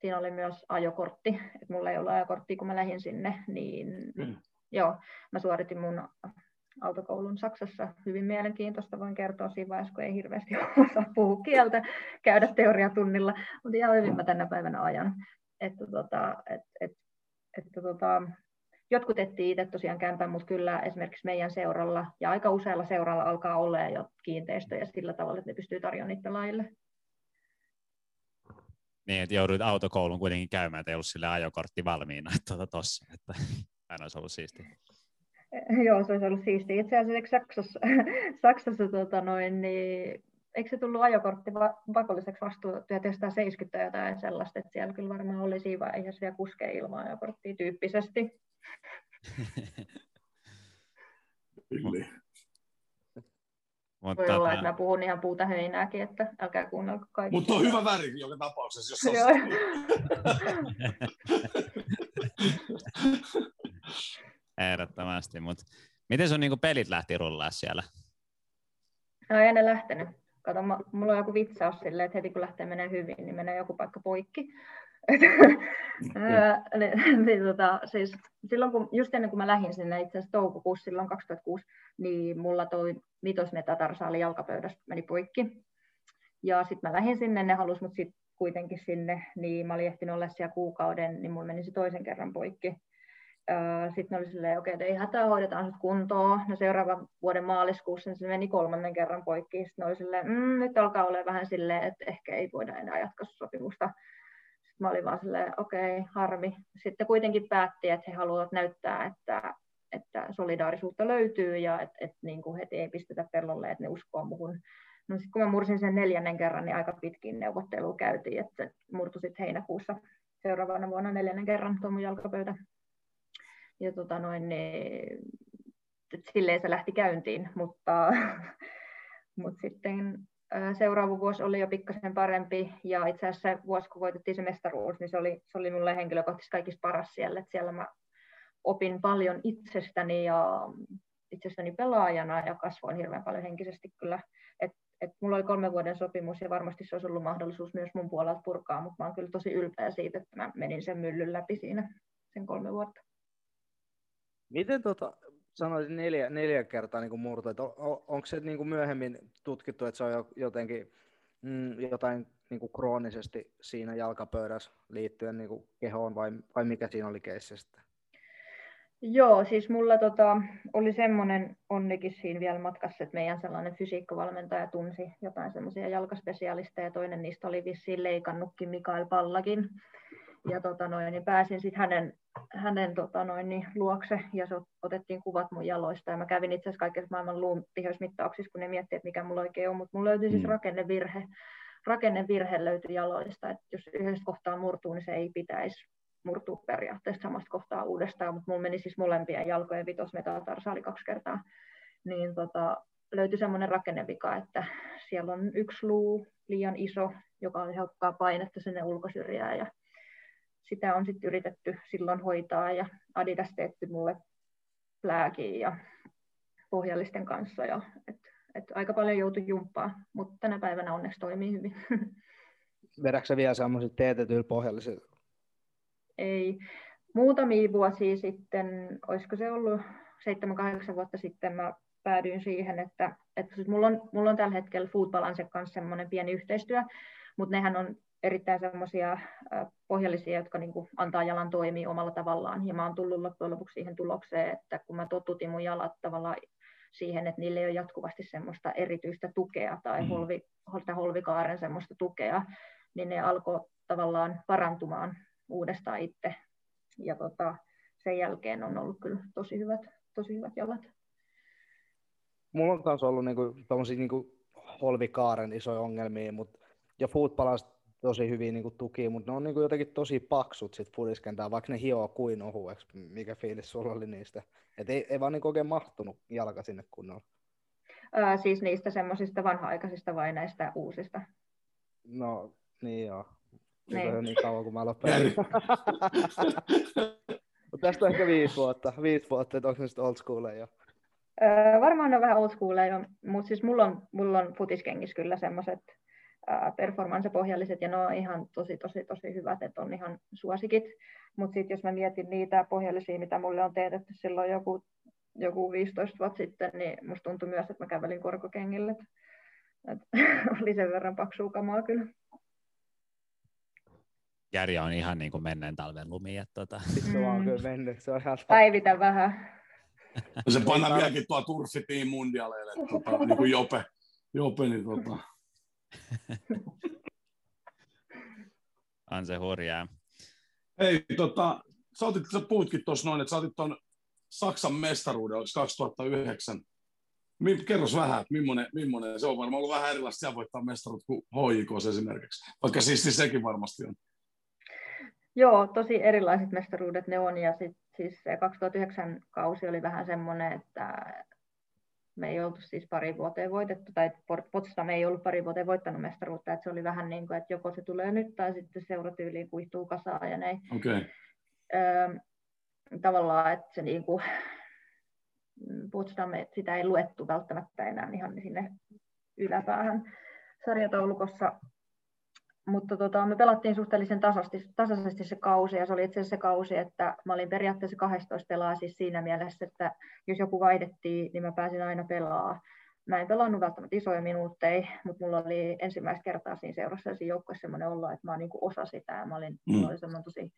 siinä oli myös ajokortti, että mulla ei ollut ajokorttia, kun mä lähdin sinne, niin mm. joo, mä suoritin mun autokoulun Saksassa. Hyvin mielenkiintoista voin kertoa siinä vaiheessa, kun ei hirveästi osaa puhua kieltä, käydä teoriatunnilla, mutta ihan hyvin mä tänä päivänä ajan. Että tota, et, et, että tota, jotkut etsii itse tosiaan kämpän, mutta kyllä esimerkiksi meidän seuralla ja aika usealla seuralla alkaa olla jo kiinteistöjä sillä tavalla, että ne pystyy tarjoamaan niitä laille. Niin, että jouduit autokoulun kuitenkin käymään, että ei ollut sille ajokortti valmiina tuota tossa, että aina olisi ollut siistiä. Joo, se olisi ollut siistiä. Itse asiassa Saksassa, Saksassa tota noin, niin, eikö se tullut ajokortti pakolliseksi vasta 1970 jotain sellaista, että siellä kyllä varmaan oli siinä vaiheessa vielä kuskea ilman ajokorttia tyyppisesti. Kyllä. Mutta Voi olla, että mä puhun ihan puuta heinääkin, että älkää kuunnelko kaikki. Mutta on hyvä väri joka tapauksessa, jos on Ehdottomasti, mutta miten sun niinku pelit lähti rullaa siellä? No ei ne lähtenyt. Kato, mulla on joku vitsaus silleen, että heti kun lähtee menee hyvin, niin menee joku paikka poikki. Niin, niin, tota, siis silloin kun, just ennen kuin mä lähdin sinne itse asiassa toukokuussa silloin 2006, niin mulla toi mitosmetatarsaali jalkapöydästä meni poikki. Ja sitten mä lähdin sinne, ne halusi mut sitten kuitenkin sinne, niin mä olin ehtinyt olla siellä kuukauden, niin mulla meni se toisen kerran poikki. Sitten oli silleen, okei, okay, ei hätää, hoidetaan nyt kuntoon. No seuraavan vuoden maaliskuussa niin se meni kolmannen kerran poikki. Sitten oli silleen, mm, nyt alkaa olla vähän silleen, että ehkä ei voida enää jatkaa sopimusta. Mä olin vaan silleen, okei, okay, harmi. Sitten kuitenkin päätti, että he haluavat näyttää, että, että solidaarisuutta löytyy ja että, että niin kuin heti ei pistetä pellolle, että ne uskoo muhun. No sitten kun mä mursin sen neljännen kerran, niin aika pitkin neuvottelua käytiin, että se murtui sitten heinäkuussa seuraavana vuonna neljännen kerran tuo mun jalkapöytä. ja tota noin, niin, silleen se lähti käyntiin, mutta, mutta sitten seuraava vuosi oli jo pikkasen parempi ja itse asiassa se vuosi, kun voitettiin se mestaruus, niin se oli, se oli mulle henkilökohtaisesti kaikista paras siellä, että siellä mä opin paljon itsestäni ja itsestäni pelaajana ja kasvoin hirveän paljon henkisesti kyllä. Et, et mulla oli kolmen vuoden sopimus ja varmasti se olisi ollut mahdollisuus myös mun puolelta purkaa, mutta mä oon kyllä tosi ylpeä siitä, että mä menin sen myllyn läpi siinä sen kolme vuotta. Miten tota, sanoisin neljä, neljä kertaa niin murto, että on, onko se niin kuin myöhemmin tutkittu, että se on jotenkin mm, jotain niin kuin kroonisesti siinä jalkapöydässä liittyen niin kuin kehoon vai, vai mikä siinä oli keissistä? Joo, siis mulla tota, oli semmoinen onnikin siinä vielä matkassa, että meidän sellainen fysiikkavalmentaja tunsi jotain semmoisia jalkaspesialisteja, ja toinen niistä oli vissiin leikannutkin Mikael Pallakin. Ja tota noin, niin pääsin sitten hänen, hänen tota noin, niin luokse ja se otettiin kuvat mun jaloista. Ja mä kävin itse asiassa kaikissa maailman luun tiheysmittauksissa, kun ne miettii, että mikä mulla oikein on. Mutta mulla löytyi siis mm. rakennevirhe. Rakennevirhe löytyi jaloista, että jos yhdestä kohtaa murtuu, niin se ei pitäisi murtuu periaatteessa samasta kohtaa uudestaan, mutta mulla meni siis molempien jalkojen vitosmetatarsaali kaksi kertaa, niin tota, löytyi semmoinen rakennevika, että siellä on yksi luu liian iso, joka aiheuttaa painetta sinne ulkosyrjään ja sitä on sitten yritetty silloin hoitaa ja Adidas teetti mulle plääkiin ja pohjallisten kanssa ja et, et aika paljon joutui jumppaa, mutta tänä päivänä onneksi toimii hyvin. Vedätkö vielä semmoiset teetetyillä pohjallisilla ei. Muutamia vuosia sitten, olisiko se ollut 7-8 vuotta sitten, mä päädyin siihen, että, että siis mulla, on, mulla on tällä hetkellä Food Balance kanssa semmoinen pieni yhteistyö, mutta nehän on erittäin semmoisia pohjallisia, jotka niin kuin antaa jalan toimia omalla tavallaan. Ja mä oon tullut loppujen lopuksi siihen tulokseen, että kun mä totutin mun jalat tavallaan siihen, että niille ei ole jatkuvasti semmoista erityistä tukea tai mm. holvi, holvikaaren semmoista tukea, niin ne alkoi tavallaan parantumaan uudestaan itse. Ja tota, sen jälkeen on ollut kyllä tosi hyvät, tosi hyvät jalat. Mulla on myös ollut niinku, niinku holvikaaren isoja ongelmia, mutta ja footballasta tosi hyvin niinku tuki, mutta ne on niinku jotenkin tosi paksut sit fudiskentää, vaikka ne hioo kuin ohueksi. Mikä fiilis sulla oli niistä? Et ei, ei vaan niinku oikein mahtunut jalka sinne kunnolla. Ää, siis niistä semmoisista vanha-aikaisista vai näistä uusista? No, niin joo. Niin. on niin kauan, kun mä lopetin. Mutta tästä on ehkä viisi vuotta, viisi vuotta, että onko se sitten old school jo? Öö, varmaan on vähän old school jo, mutta siis mulla on, mulla on futiskengissä kyllä semmoiset performance-pohjalliset, ja ne on ihan tosi, tosi, tosi hyvät, että on ihan suosikit. Mutta sitten jos mä mietin niitä pohjallisia, mitä mulle on teetetty silloin joku, joku 15 vuotta sitten, niin musta tuntui myös, että mä kävelin korkokengille. Et, oli sen verran paksua kamaa kyllä. Järja on ihan niin kuin menneen talven lumi. Että tota. Se on kyllä mennyt. Se on ihan... Päivitä vähän. se pannaan vieläkin tuo turfitiin mundialeille. Tota, niin kuin Jope. Jope niin tota. on se hurjaa. Hei, tota, sä, otit, sä puhutkin tuossa noin, että sä otit tuon Saksan mestaruuden, oliko 2009? Kerros vähän, että millainen, millainen, se on varmaan ollut vähän erilaista siellä voittaa mestaruut kuin HJK esimerkiksi, vaikka siis sekin varmasti on. Joo, tosi erilaiset mestaruudet ne on ja sit, siis se 2009 kausi oli vähän semmoinen, että me ei oltu siis pari vuoteen voitettu, tai Potsdam ei ollut pari vuoteen voittanut mestaruutta, että se oli vähän niin kuin, että joko se tulee nyt tai sitten seuratyyliin kuihtuu kasaan ja näin. Okay. Öö, tavallaan, että se niin kuin, Potsdam, sitä ei luettu välttämättä enää ihan sinne yläpäähän sarjataulukossa, mutta tota, me pelattiin suhteellisen tasaisesti, tasaisesti se kausi, ja se oli itse asiassa se kausi, että mä olin periaatteessa 12 pelaa siis siinä mielessä, että jos joku vaihdettiin, niin mä pääsin aina pelaa. Mä en pelannut välttämättä isoja minuutteja, mutta mulla oli ensimmäistä kertaa siinä seurassa ja siinä joukkueessa semmoinen olo, että mä oon niin osa sitä, ja mä olin, mm. oli semmoinen tosi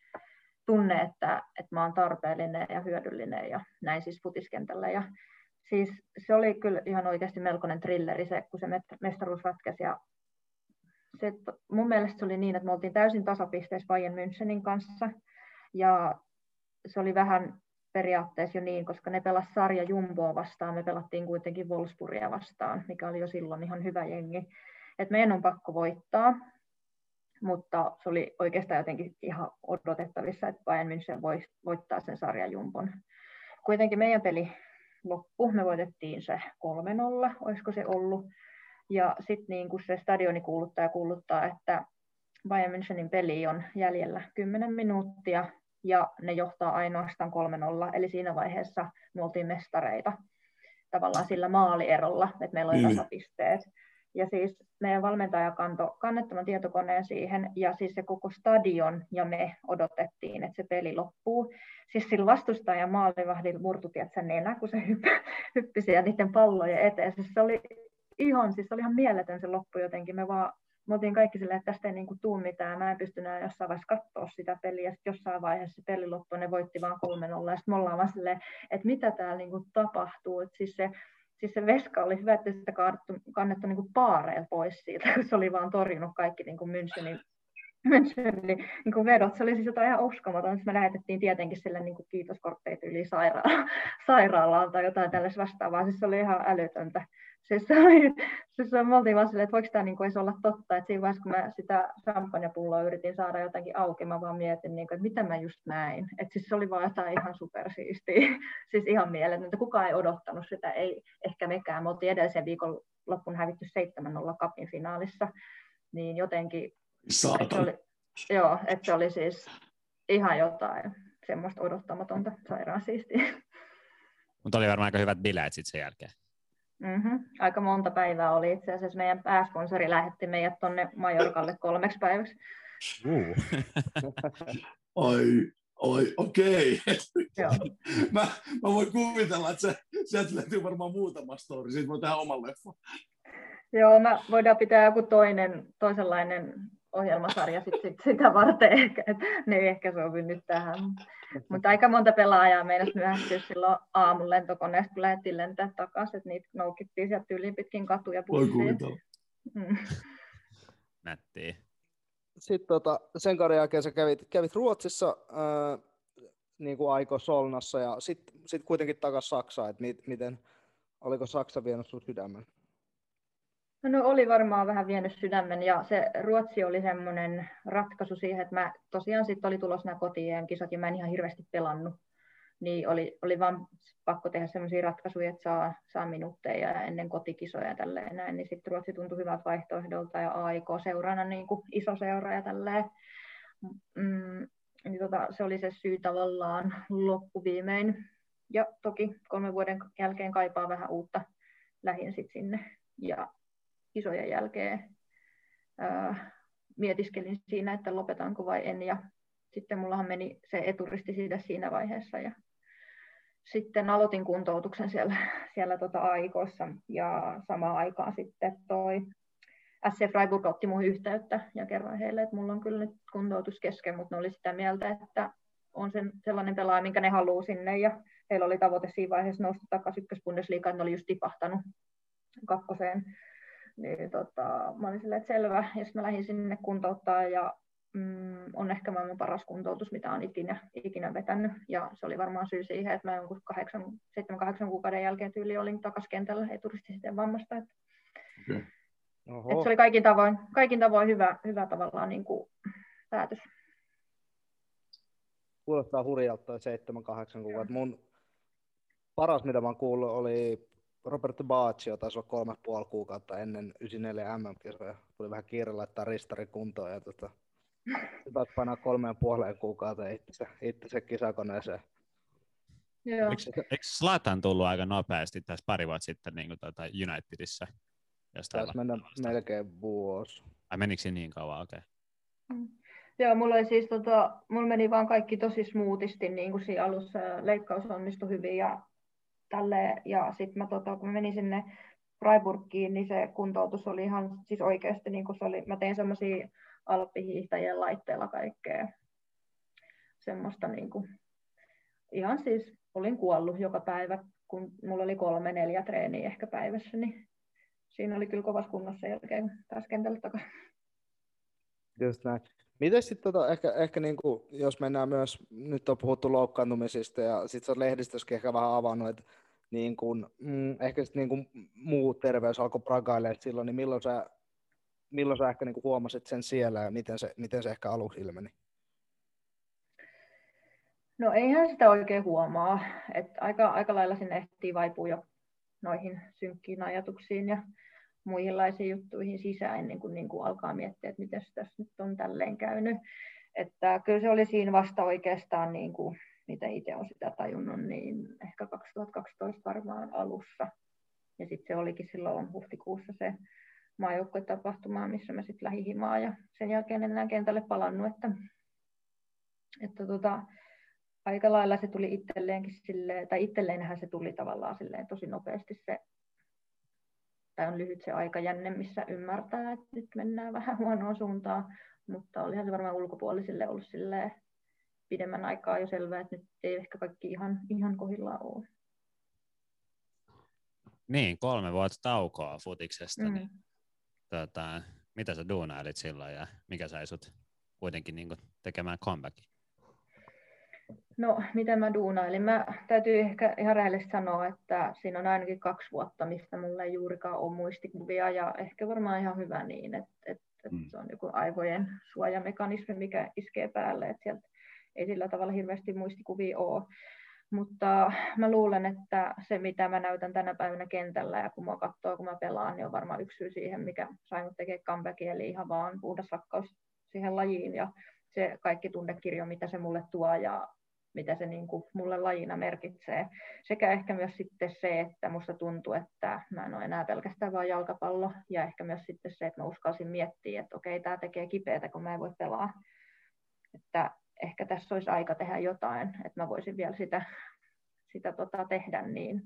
tunne, että, että mä oon tarpeellinen ja hyödyllinen, ja näin siis futiskentällä. Ja siis se oli kyllä ihan oikeasti melkoinen trilleri se, kun se mestaruus ratkesi, ja se, mun mielestä se oli niin, että me oltiin täysin tasapisteessä Bayern Münchenin kanssa. Ja se oli vähän periaatteessa jo niin, koska ne pelasivat sarja Jumboa vastaan, me pelattiin kuitenkin Wolfsburgia vastaan, mikä oli jo silloin ihan hyvä jengi. Et meidän on pakko voittaa. mutta se oli oikeastaan jotenkin ihan odotettavissa, että Bayern München voisi voittaa sen sarjan jumpon. Kuitenkin meidän peli loppu, me voitettiin se 3-0, olisiko se ollut. Ja sitten niin se stadioni kuuluttaa ja kuuluttaa, että Bayern Münchenin peli on jäljellä 10 minuuttia ja ne johtaa ainoastaan 3-0, eli siinä vaiheessa me oltiin mestareita tavallaan sillä maalierolla, että meillä oli mm. tasapisteet. Ja siis meidän valmentaja kantoi kannettavan tietokoneen siihen, ja siis se koko stadion ja me odotettiin, että se peli loppuu. Siis sillä vastustajan maalivahdilla murtui se nenä, kun se hyppi, hyppi siellä niiden pallojen eteen. Siis se oli ihan, siis se oli ihan mieletön se loppu jotenkin. Me vaan me oltiin kaikki silleen, että tästä ei niinku tuu mitään, mä en pystynyt jossain vaiheessa katsoa sitä peliä, sitten jossain vaiheessa se peli loppui, ne voitti vaan 3 ja sitten me ollaan vaan silleen, että mitä täällä niinku tapahtuu, että siis se, siis se veska oli hyvä, että sitä kannettu, kannettu niinku paareilla pois siitä, kun se oli vaan torjunut kaikki niinku Münchenin Münchenin niin vedot. Se oli siis jotain ihan uskomaton. Me lähetettiin tietenkin sille niin kiitoskortteita yli sairaala, sairaalaan tai jotain tällaista vastaavaa. Siis se oli ihan älytöntä. Siis, se oli, siis me oltiin vaan silleen, että voiko tämä niin edes olla totta, että siinä vaiheessa, kun mä sitä champagnepulloa yritin saada jotenkin auki, mä vaan mietin, niin kuin, että mitä mä just näin. Että siis se oli vaan jotain ihan supersiistiä, siis ihan mieletöntä. Kukaan ei odottanut sitä, ei ehkä mekään. Me oltiin edellisen viikon loppuun hävitty 7-0 kapin finaalissa, niin jotenkin... Että se oli, joo, että se oli siis ihan jotain semmoista odottamatonta sairaan siistiä. Mutta oli varmaan aika hyvät bileet sitten sen jälkeen. Mm-hmm. Aika monta päivää oli itse asiassa. Meidän pääsponsori lähetti meidät tuonne Majorkalle kolmeksi päiväksi. Uh. Oi, oi, okei. Okay. mä, mä voin kuvitella, että se, sieltä löytyy varmaan muutama story. Siitä voi tehdä oman leffan. Joo, mä voidaan pitää joku toinen, toisenlainen ohjelmasarja sit, sit sitä varten ehkä, että ne ei ehkä sovi nyt tähän. Mutta aika monta pelaajaa meidän myöhästyä silloin aamun lentokoneesta, kun lähdettiin lentää takaisin, että niitä noukittiin sieltä yli pitkin katuja bussiin. Mm. Nättiä. Sitten tota, sen kauden jälkeen sä kävit, kävit Ruotsissa ää, niin kuin aiko Solnassa ja sitten sit kuitenkin takaisin Saksaan, että miten, oliko Saksa vienyt sun sydämen? No oli varmaan vähän vienyt sydämen ja se Ruotsi oli semmoinen ratkaisu siihen, että mä tosiaan sitten oli tulossa nämä kotien kisat ja mä en ihan hirveästi pelannut. Niin oli, oli vaan pakko tehdä semmoisia ratkaisuja, että saa, saa minuutteja ennen kotikisoja ja tälleen näin. Niin sitten Ruotsi tuntui hyvältä vaihtoehdolta ja AIK seurana niin kuin iso seura ja tälleen. Mm, niin tota, se oli se syy tavallaan loppuviimein. Ja toki kolmen vuoden jälkeen kaipaa vähän uutta. Lähin sitten sinne. Ja kisojen jälkeen mietiskelin siinä, että lopetanko vai en. Ja sitten mullahan meni se eturisti siitä siinä vaiheessa. Ja sitten aloitin kuntoutuksen siellä, siellä tota aikoissa ja samaan aikaan sitten toi SC Freiburg otti mun yhteyttä ja kerroin heille, että mulla on kyllä nyt kuntoutus kesken, mutta ne oli sitä mieltä, että on sen, sellainen pelaaja, minkä ne haluaa sinne ja heillä oli tavoite siinä vaiheessa nousta takaisin ykkösbundesliigaan, ne oli just tipahtanut kakkoseen niin tota, mä olin silleen, että selvä. Ja sitten mä lähdin sinne kuntouttaa ja mm, on ehkä maailman paras kuntoutus, mitä olen ikinä, ikinä vetänyt. Ja se oli varmaan syy siihen, että mä jonkun 7-8 kuukauden jälkeen tyyli olin takaisin kentällä eturistisiten vammasta. Että, okay. että se oli kaikin tavoin, kaikin tavoin hyvä, hyvä tavallaan niin kuin päätös. Kuulostaa hurjalta 7-8 kuukautta. Mun paras, mitä mä oon kuullut, oli Roberto Baaccio taisi olla kolme puoli kuukautta ennen 94 MM-kisoja. Tuli vähän kiire laittaa ristari kuntoon ja tota, taisi painaa kolmeen puoleen kuukauteen itse, itse kisakoneeseen. Joo. Eikö, eikö Slatan tullut aika nopeasti tässä pari vuotta sitten niin kuin tuota Unitedissa? Taisi mennä melkein vuosi. Ai menikö se niin kauan? Okei. Okay. Mm. Joo, mulla, oli siis, tota, mulla meni vaan kaikki tosi smoothisti, niin kuin siinä alussa leikkaus onnistui hyvin ja tälle, ja sitten mä tota, kun mä menin sinne Freiburgiin, niin se kuntoutus oli ihan siis oikeasti, niin kuin se oli, mä tein semmoisia alppihiihtäjien laitteilla kaikkea semmoista niin kuin, ihan siis olin kuollut joka päivä, kun mulla oli kolme, neljä treeniä ehkä päivässä, niin siinä oli kyllä kovassa kunnossa sen jälkeen, kun taas kentälle takaisin. Just näin. Miten sitten tota, ehkä, ehkä niin kuin, jos mennään myös, nyt on puhuttu loukkaantumisista ja sitten on lehdistössäkin ehkä vähän avannut, että niin kuin, mm, ehkä sitten niin kuin muu terveys alkoi pragailemaan silloin, niin milloin sä milloin sä ehkä niin kuin huomasit sen siellä ja miten se, miten se ehkä aluksi ilmeni? No eihän sitä oikein huomaa. että aika, aika lailla sinne ehtii vaipua jo noihin synkkiin ajatuksiin ja muihinlaisiin juttuihin sisään ennen kuin, niin kuin alkaa miettiä, että miten tässä nyt on tälleen käynyt. Että kyllä se oli siinä vasta oikeastaan, niin kuin, miten itse olen sitä tajunnut, niin ehkä 2012 varmaan alussa. Ja sitten se olikin silloin huhtikuussa se tapahtuma, missä mä sitten lähdin himaan ja sen jälkeen en enää kentälle palannut. Että, että tota, aika lailla se tuli itselleenkin silleen, tai itselleenhän se tuli tavallaan silleen tosi nopeasti se, tai on lyhyt se aikajänne, missä ymmärtää, että nyt mennään vähän huonoon suuntaan, mutta olihan se varmaan ulkopuolisille ollut silleen pidemmän aikaa jo selvää, että nyt ei ehkä kaikki ihan, ihan kohillaan ole. Niin, kolme vuotta taukoa futiksesta. Mm. Niin, tota, mitä sä duunailit silloin ja mikä sai sut kuitenkin niin tekemään comebackin? No, miten mä duunailin? Mä täytyy ehkä ihan rehellisesti sanoa, että siinä on ainakin kaksi vuotta, mistä mulla ei juurikaan ole muistikuvia, ja ehkä varmaan ihan hyvä niin, että, että, mm. se on joku aivojen suojamekanismi, mikä iskee päälle, että sieltä ei sillä tavalla hirveästi muistikuvia ole. Mutta mä luulen, että se mitä mä näytän tänä päivänä kentällä ja kun mä katsoo, kun mä pelaan, niin on varmaan yksi syy siihen, mikä sai mut tekemään comebackin, eli ihan vaan puhdas rakkaus siihen lajiin ja se kaikki tunnekirjo, mitä se mulle tuo ja mitä se niin kuin mulle lajina merkitsee. Sekä ehkä myös sitten se, että musta tuntuu, että mä en ole enää pelkästään vain jalkapallo, ja ehkä myös sitten se, että mä uskalsin miettiä, että okei, tämä tekee kipeätä, kun mä en voi pelaa. Että ehkä tässä olisi aika tehdä jotain, että mä voisin vielä sitä, sitä tota tehdä, niin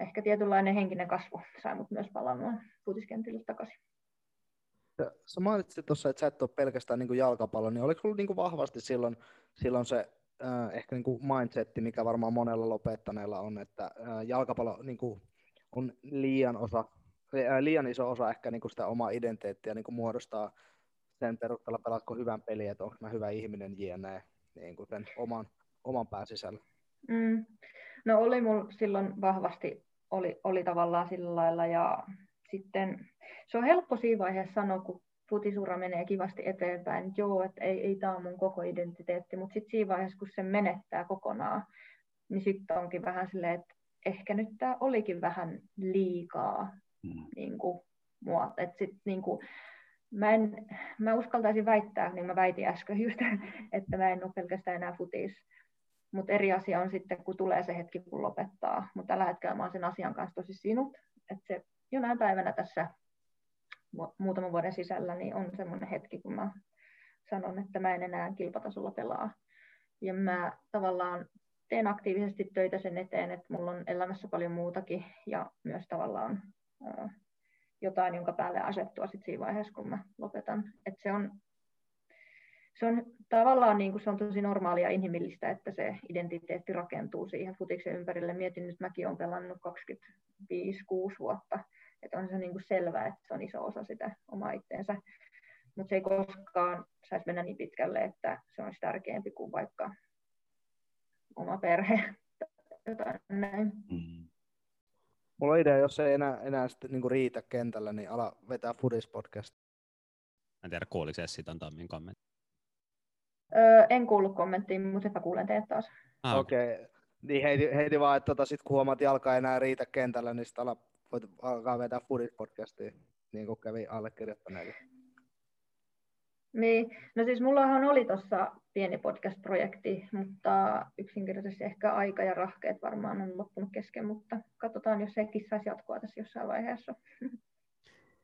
ehkä tietynlainen henkinen kasvu sai mut myös palaamaan futiskentille takaisin. Sä mainitsit tuossa, että sä et ole pelkästään niin jalkapallo, niin oliko sulla niin vahvasti silloin, silloin se äh, ehkä niin kuin mindsetti, mikä varmaan monella lopettaneella on, että äh, jalkapallo niin kuin on liian, osa, äh, liian iso osa ehkä niin kuin sitä omaa identiteettiä niin kuin muodostaa sen perusteella, pelaatko hyvän peliä, että onko mä hyvä ihminen jne, niin kuin sen oman, oman pään sisällä. Mm. No oli mulla silloin vahvasti, oli, oli tavallaan sillä lailla ja sitten se on helppo siinä vaiheessa sanoa, kun futisura menee kivasti eteenpäin, että joo, että ei, ei tämä ole mun koko identiteetti, mutta sitten siinä vaiheessa, kun se menettää kokonaan, niin sitten onkin vähän silleen, että ehkä nyt tämä olikin vähän liikaa mm. niin kuin, mua. Et sit, niin kuin, mä, en, mä uskaltaisin väittää, niin mä väitin äsken just, että mä en ole pelkästään enää futis. Mutta eri asia on sitten, kun tulee se hetki, kun lopettaa. Mutta tällä hetkellä mä oon sen asian kanssa tosi sinut, että se jonain päivänä tässä muutaman vuoden sisällä, niin on semmoinen hetki, kun mä sanon, että mä en enää kilpatasolla pelaa. Ja mä tavallaan teen aktiivisesti töitä sen eteen, että mulla on elämässä paljon muutakin ja myös tavallaan jotain, jonka päälle asettua sit siinä vaiheessa, kun mä lopetan. Et se, on, se on tavallaan niin kuin se on tosi normaalia ja inhimillistä, että se identiteetti rakentuu siihen futiksen ympärille. Mietin nyt, mäkin olen pelannut 25-6 vuotta että on se niin kuin selvää, että se on iso osa sitä omaa itteensä. Mutta se ei koskaan saisi mennä niin pitkälle, että se olisi tärkeämpi kuin vaikka oma perhe. Jotain näin. Mm. Mulla on idea, jos ei enää, enää sitten niin riitä kentällä, niin ala vetää Foodies podcast. En tiedä, kuuliko Essi ton Tommin kommentti. Öö, en kuullut kommenttiin, mutta mä kuulen teet taas. Ah, Okei. Okay. Niin heiti, heiti vaan, että tota, sit kun huomaat, että jalka ei enää riitä kentällä, niin sitten ala voit alkaa vetää Foodit podcastia, niin kuin kävi allekirjoittaneelle. Niin, no siis mullahan oli tuossa pieni podcast-projekti, mutta yksinkertaisesti ehkä aika ja rahkeet varmaan on loppunut kesken, mutta katsotaan, jos sekin saisi jatkoa tässä jossain vaiheessa.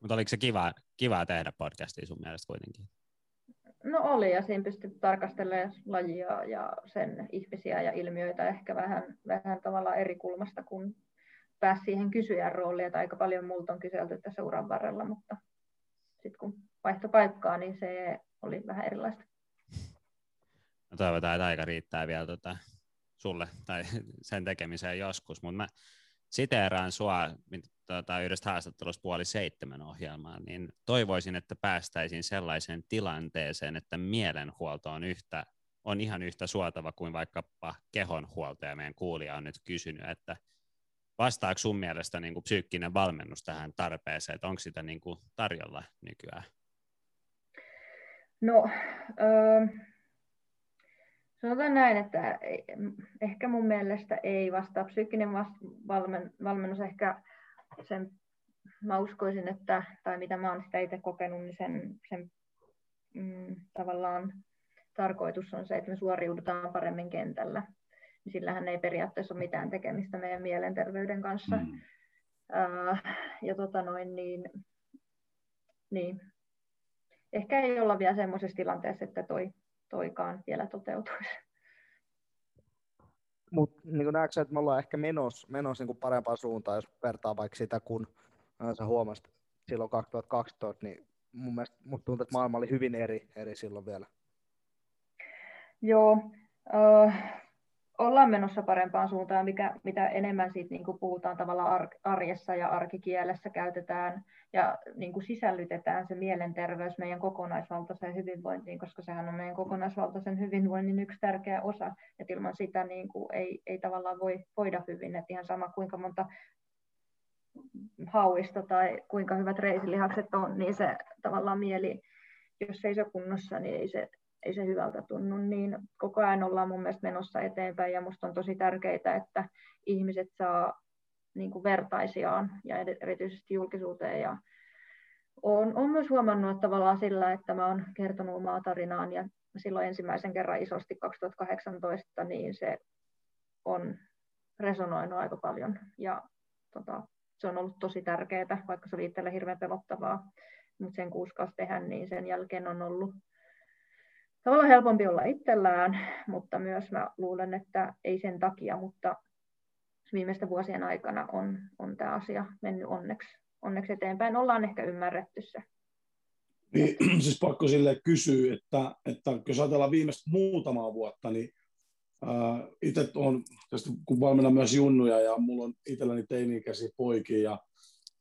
Mutta oliko se kiva, kiva tehdä podcastia sun mielestä kuitenkin? No oli, ja siinä pystyi tarkastelemaan lajia ja sen ihmisiä ja ilmiöitä ehkä vähän, vähän tavalla eri kulmasta kuin pääsi siihen kysyjän rooliin, että aika paljon multa on kyselty tässä uran varrella, mutta sitten kun vaihto paikkaa, niin se oli vähän erilaista. No toivotaan, että aika riittää vielä tota, sulle tai sen tekemiseen joskus, mutta mä siteeraan sua tota, yhdestä haastattelusta puoli seitsemän ohjelmaan, niin toivoisin, että päästäisiin sellaiseen tilanteeseen, että mielenhuolto on, yhtä, on ihan yhtä suotava kuin vaikkapa kehonhuolto, ja meidän kuulija on nyt kysynyt, että vastaako sun mielestä niin kuin psyykkinen valmennus tähän tarpeeseen, että onko sitä niin kuin tarjolla nykyään? No, öö, sanotaan näin, että ehkä mun mielestä ei vastaa. Psyykkinen valmennus ehkä sen, mä uskoisin, että, tai mitä mä oon sitä itse kokenut, niin sen, sen mm, tavallaan tarkoitus on se, että me suoriudutaan paremmin kentällä. Niin sillähän ei periaatteessa ole mitään tekemistä meidän mielenterveyden kanssa. Mm. Uh, ja tota noin, niin, niin, ehkä ei olla vielä semmoisessa tilanteessa, että toi, toikaan vielä toteutuisi. Mutta niin näetkö että me ollaan ehkä menossa menos niin parempaan suuntaan, jos vertaa vaikka sitä, kun sä huomasit silloin 2012, niin mun mielestä musta tuntuu, että maailma oli hyvin eri, eri silloin vielä. Joo, äh, ollaan menossa parempaan suuntaan, mikä, mitä enemmän siitä niin kuin puhutaan tavallaan arjessa ja arkikielessä käytetään ja niin kuin sisällytetään se mielenterveys meidän kokonaisvaltaiseen hyvinvointiin, koska sehän on meidän kokonaisvaltaisen hyvinvoinnin yksi tärkeä osa, että ilman sitä niin kuin ei, ei tavallaan voi voida hyvin, että ihan sama kuinka monta hauista tai kuinka hyvät reisilihakset on, niin se tavallaan mieli, jos ei se kunnossa, niin ei se, ei se hyvältä tunnu, niin koko ajan ollaan mun mielestä menossa eteenpäin ja musta on tosi tärkeää, että ihmiset saa niin kuin vertaisiaan ja erityisesti julkisuuteen. Ja olen, olen myös huomannut että tavallaan sillä, että mä olen kertonut omaa tarinaan ja silloin ensimmäisen kerran isosti 2018, niin se on resonoinut aika paljon. Ja tota, se on ollut tosi tärkeää, vaikka se oli itselle hirveän pelottavaa, mutta sen kuuskas tehdä, niin sen jälkeen on ollut tavallaan helpompi olla itsellään, mutta myös mä luulen, että ei sen takia, mutta viimeisten vuosien aikana on, on tämä asia mennyt onneksi, onneksi eteenpäin. Ollaan ehkä ymmärretty se. Niin, siis pakko sille kysyä, että, että jos ajatellaan viimeistä muutamaa vuotta, niin äh, itse on, tästä kun valmennan myös junnuja ja mulla on itselläni teini-ikäisiä poikia ja,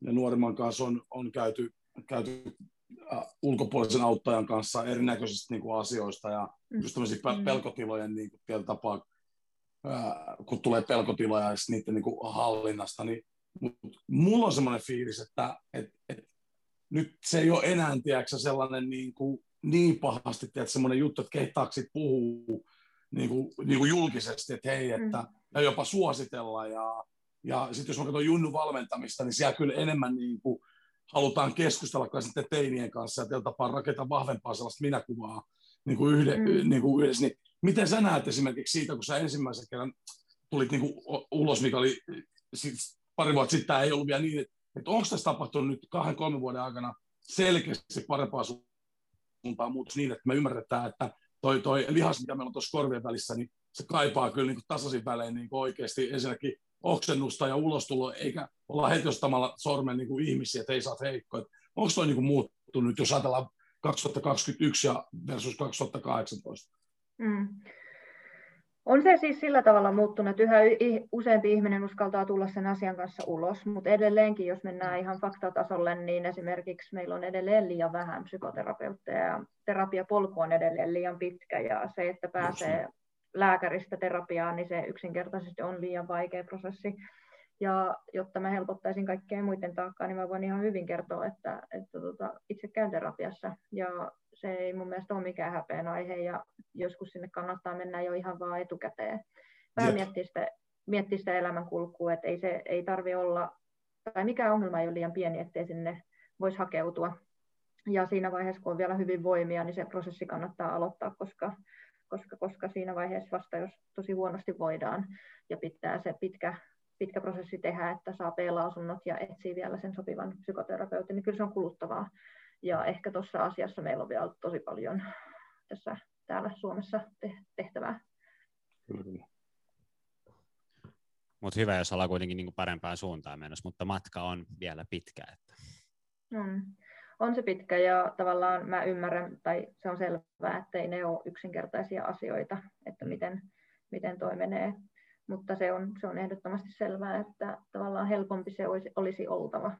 ja nuoremman kanssa on, on käyty, käyty ulkopuolisen auttajan kanssa erinäköisistä niin kuin asioista ja mm. just tämmöisiä mm. pelkotilojen niin kuin, tapaa, ää, kun tulee pelkotiloja ja niiden niin kuin, hallinnasta, niin mulla on semmoinen fiilis, että et, et, nyt se ei ole enää tiedätkö, sellainen niin, kuin, niin pahasti, että semmoinen juttu, että kehtaaksit puhuu niin kuin, niin kuin julkisesti, että hei, että, mm. ja jopa suositella ja, ja sitten jos mä katson Junnu valmentamista, niin siellä kyllä enemmän niin kuin, halutaan keskustella sitten teinien kanssa ja tällä tapaa rakentaa vahvempaa sellaista minäkuvaa niin kuin yhde, mm. niin kuin yhdessä. Niin miten sä näet esimerkiksi siitä, kun sä ensimmäisen kerran tulit niin kuin ulos, mikä oli siis pari vuotta sitten, ei ollut vielä niin, että, että onko tässä tapahtunut nyt kahden, kolmen vuoden aikana selkeästi parempaa suuntaan muutos niin, että me ymmärretään, että toi, toi lihas, mikä meillä on tuossa korvien välissä, niin se kaipaa kyllä niin kuin tasaisin välein niin kuin oikeasti ensinnäkin oksennusta ja ulostulo, eikä olla heti ostamalla sormen niin kuin ihmisiä, että ei saa heikkoa. Onko toi niin kuin muuttunut, jos ajatellaan 2021 ja versus 2018? Mm. On se siis sillä tavalla muuttunut, että yhä useampi ihminen uskaltaa tulla sen asian kanssa ulos, mutta edelleenkin, jos mennään ihan faktatasolle, niin esimerkiksi meillä on edelleen liian vähän psykoterapeutteja ja terapiapolku on edelleen liian pitkä ja se, että pääsee lääkäristä terapiaan, niin se yksinkertaisesti on liian vaikea prosessi. Ja jotta mä helpottaisin kaikkea muiden taakkaa, niin mä voin ihan hyvin kertoa, että, että tota, itse käyn terapiassa. Ja se ei mun mielestä ole mikään häpeän aihe, ja joskus sinne kannattaa mennä jo ihan vaan etukäteen. Vähän miettiä sitä, miettiä sitä elämänkulkua, että ei, se, ei tarvi olla, tai mikä ongelma ei ole liian pieni, ettei sinne voisi hakeutua. Ja siinä vaiheessa, kun on vielä hyvin voimia, niin se prosessi kannattaa aloittaa, koska koska, koska siinä vaiheessa vasta, jos tosi huonosti voidaan ja pitää se pitkä, pitkä prosessi tehdä, että saa P-lausunnot ja etsii vielä sen sopivan psykoterapeutin, niin kyllä se on kuluttavaa. Ja ehkä tuossa asiassa meillä on vielä tosi paljon tässä täällä Suomessa tehtävää. Mutta hyvä, jos ollaan kuitenkin niinku parempaan suuntaan menossa, mutta matka on vielä pitkä. Että... Mm on se pitkä ja tavallaan mä ymmärrän, tai se on selvää, että ei ne ole yksinkertaisia asioita, että miten, miten toi menee. Mutta se on, se on ehdottomasti selvää, että tavallaan helpompi se olisi, olisi oltava.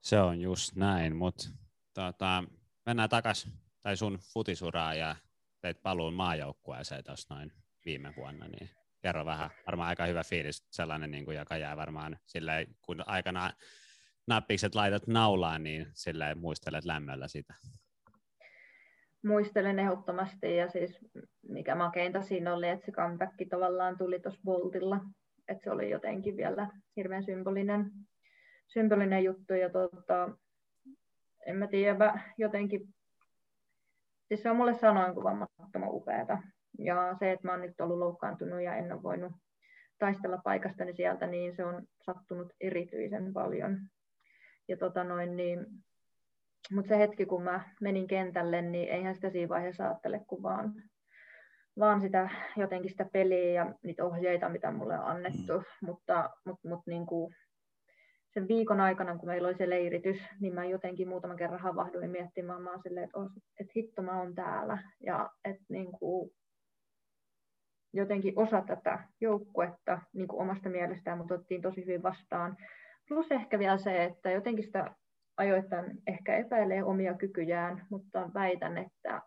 Se on just näin, mutta tota, mennään takaisin tai sun futisuraa ja teit paluun maajoukkueeseen tuossa noin viime vuonna, niin kerro vähän. Varmaan aika hyvä fiilis, sellainen, niin kuin, joka jää varmaan silleen, kun aikana nappikset laitat naulaan, niin silleen muistelet lämmöllä sitä. Muistelen ehdottomasti ja siis mikä makeinta siinä oli, että se comeback tavallaan tuli tuossa Boltilla, että se oli jotenkin vielä hirveän symbolinen, symbolinen juttu ja tota, en mä tiedä, jotenkin, siis se on mulle sanoinkuvaamattoman upeata. Ja se, että mä oon nyt ollut loukkaantunut ja en ole voinut taistella paikastani sieltä, niin se on sattunut erityisen paljon. Ja tota noin, niin, mutta se hetki, kun mä menin kentälle, niin eihän sitä siinä vaiheessa ajattele, kun vaan, vaan sitä jotenkin sitä peliä ja niitä ohjeita, mitä mulle on annettu. Mm. Mutta, mutta, mutta niin kuin, sen viikon aikana, kun meillä oli se leiritys, niin mä jotenkin muutaman kerran havahduin miettimään, mä silleen, että, että hitto mä oon täällä. Ja että niin kuin, jotenkin osa tätä joukkuetta niin kuin omasta mielestään, mutta otettiin tosi hyvin vastaan. Plus ehkä vielä se, että jotenkin sitä ajoittain ehkä epäilee omia kykyjään, mutta väitän, että,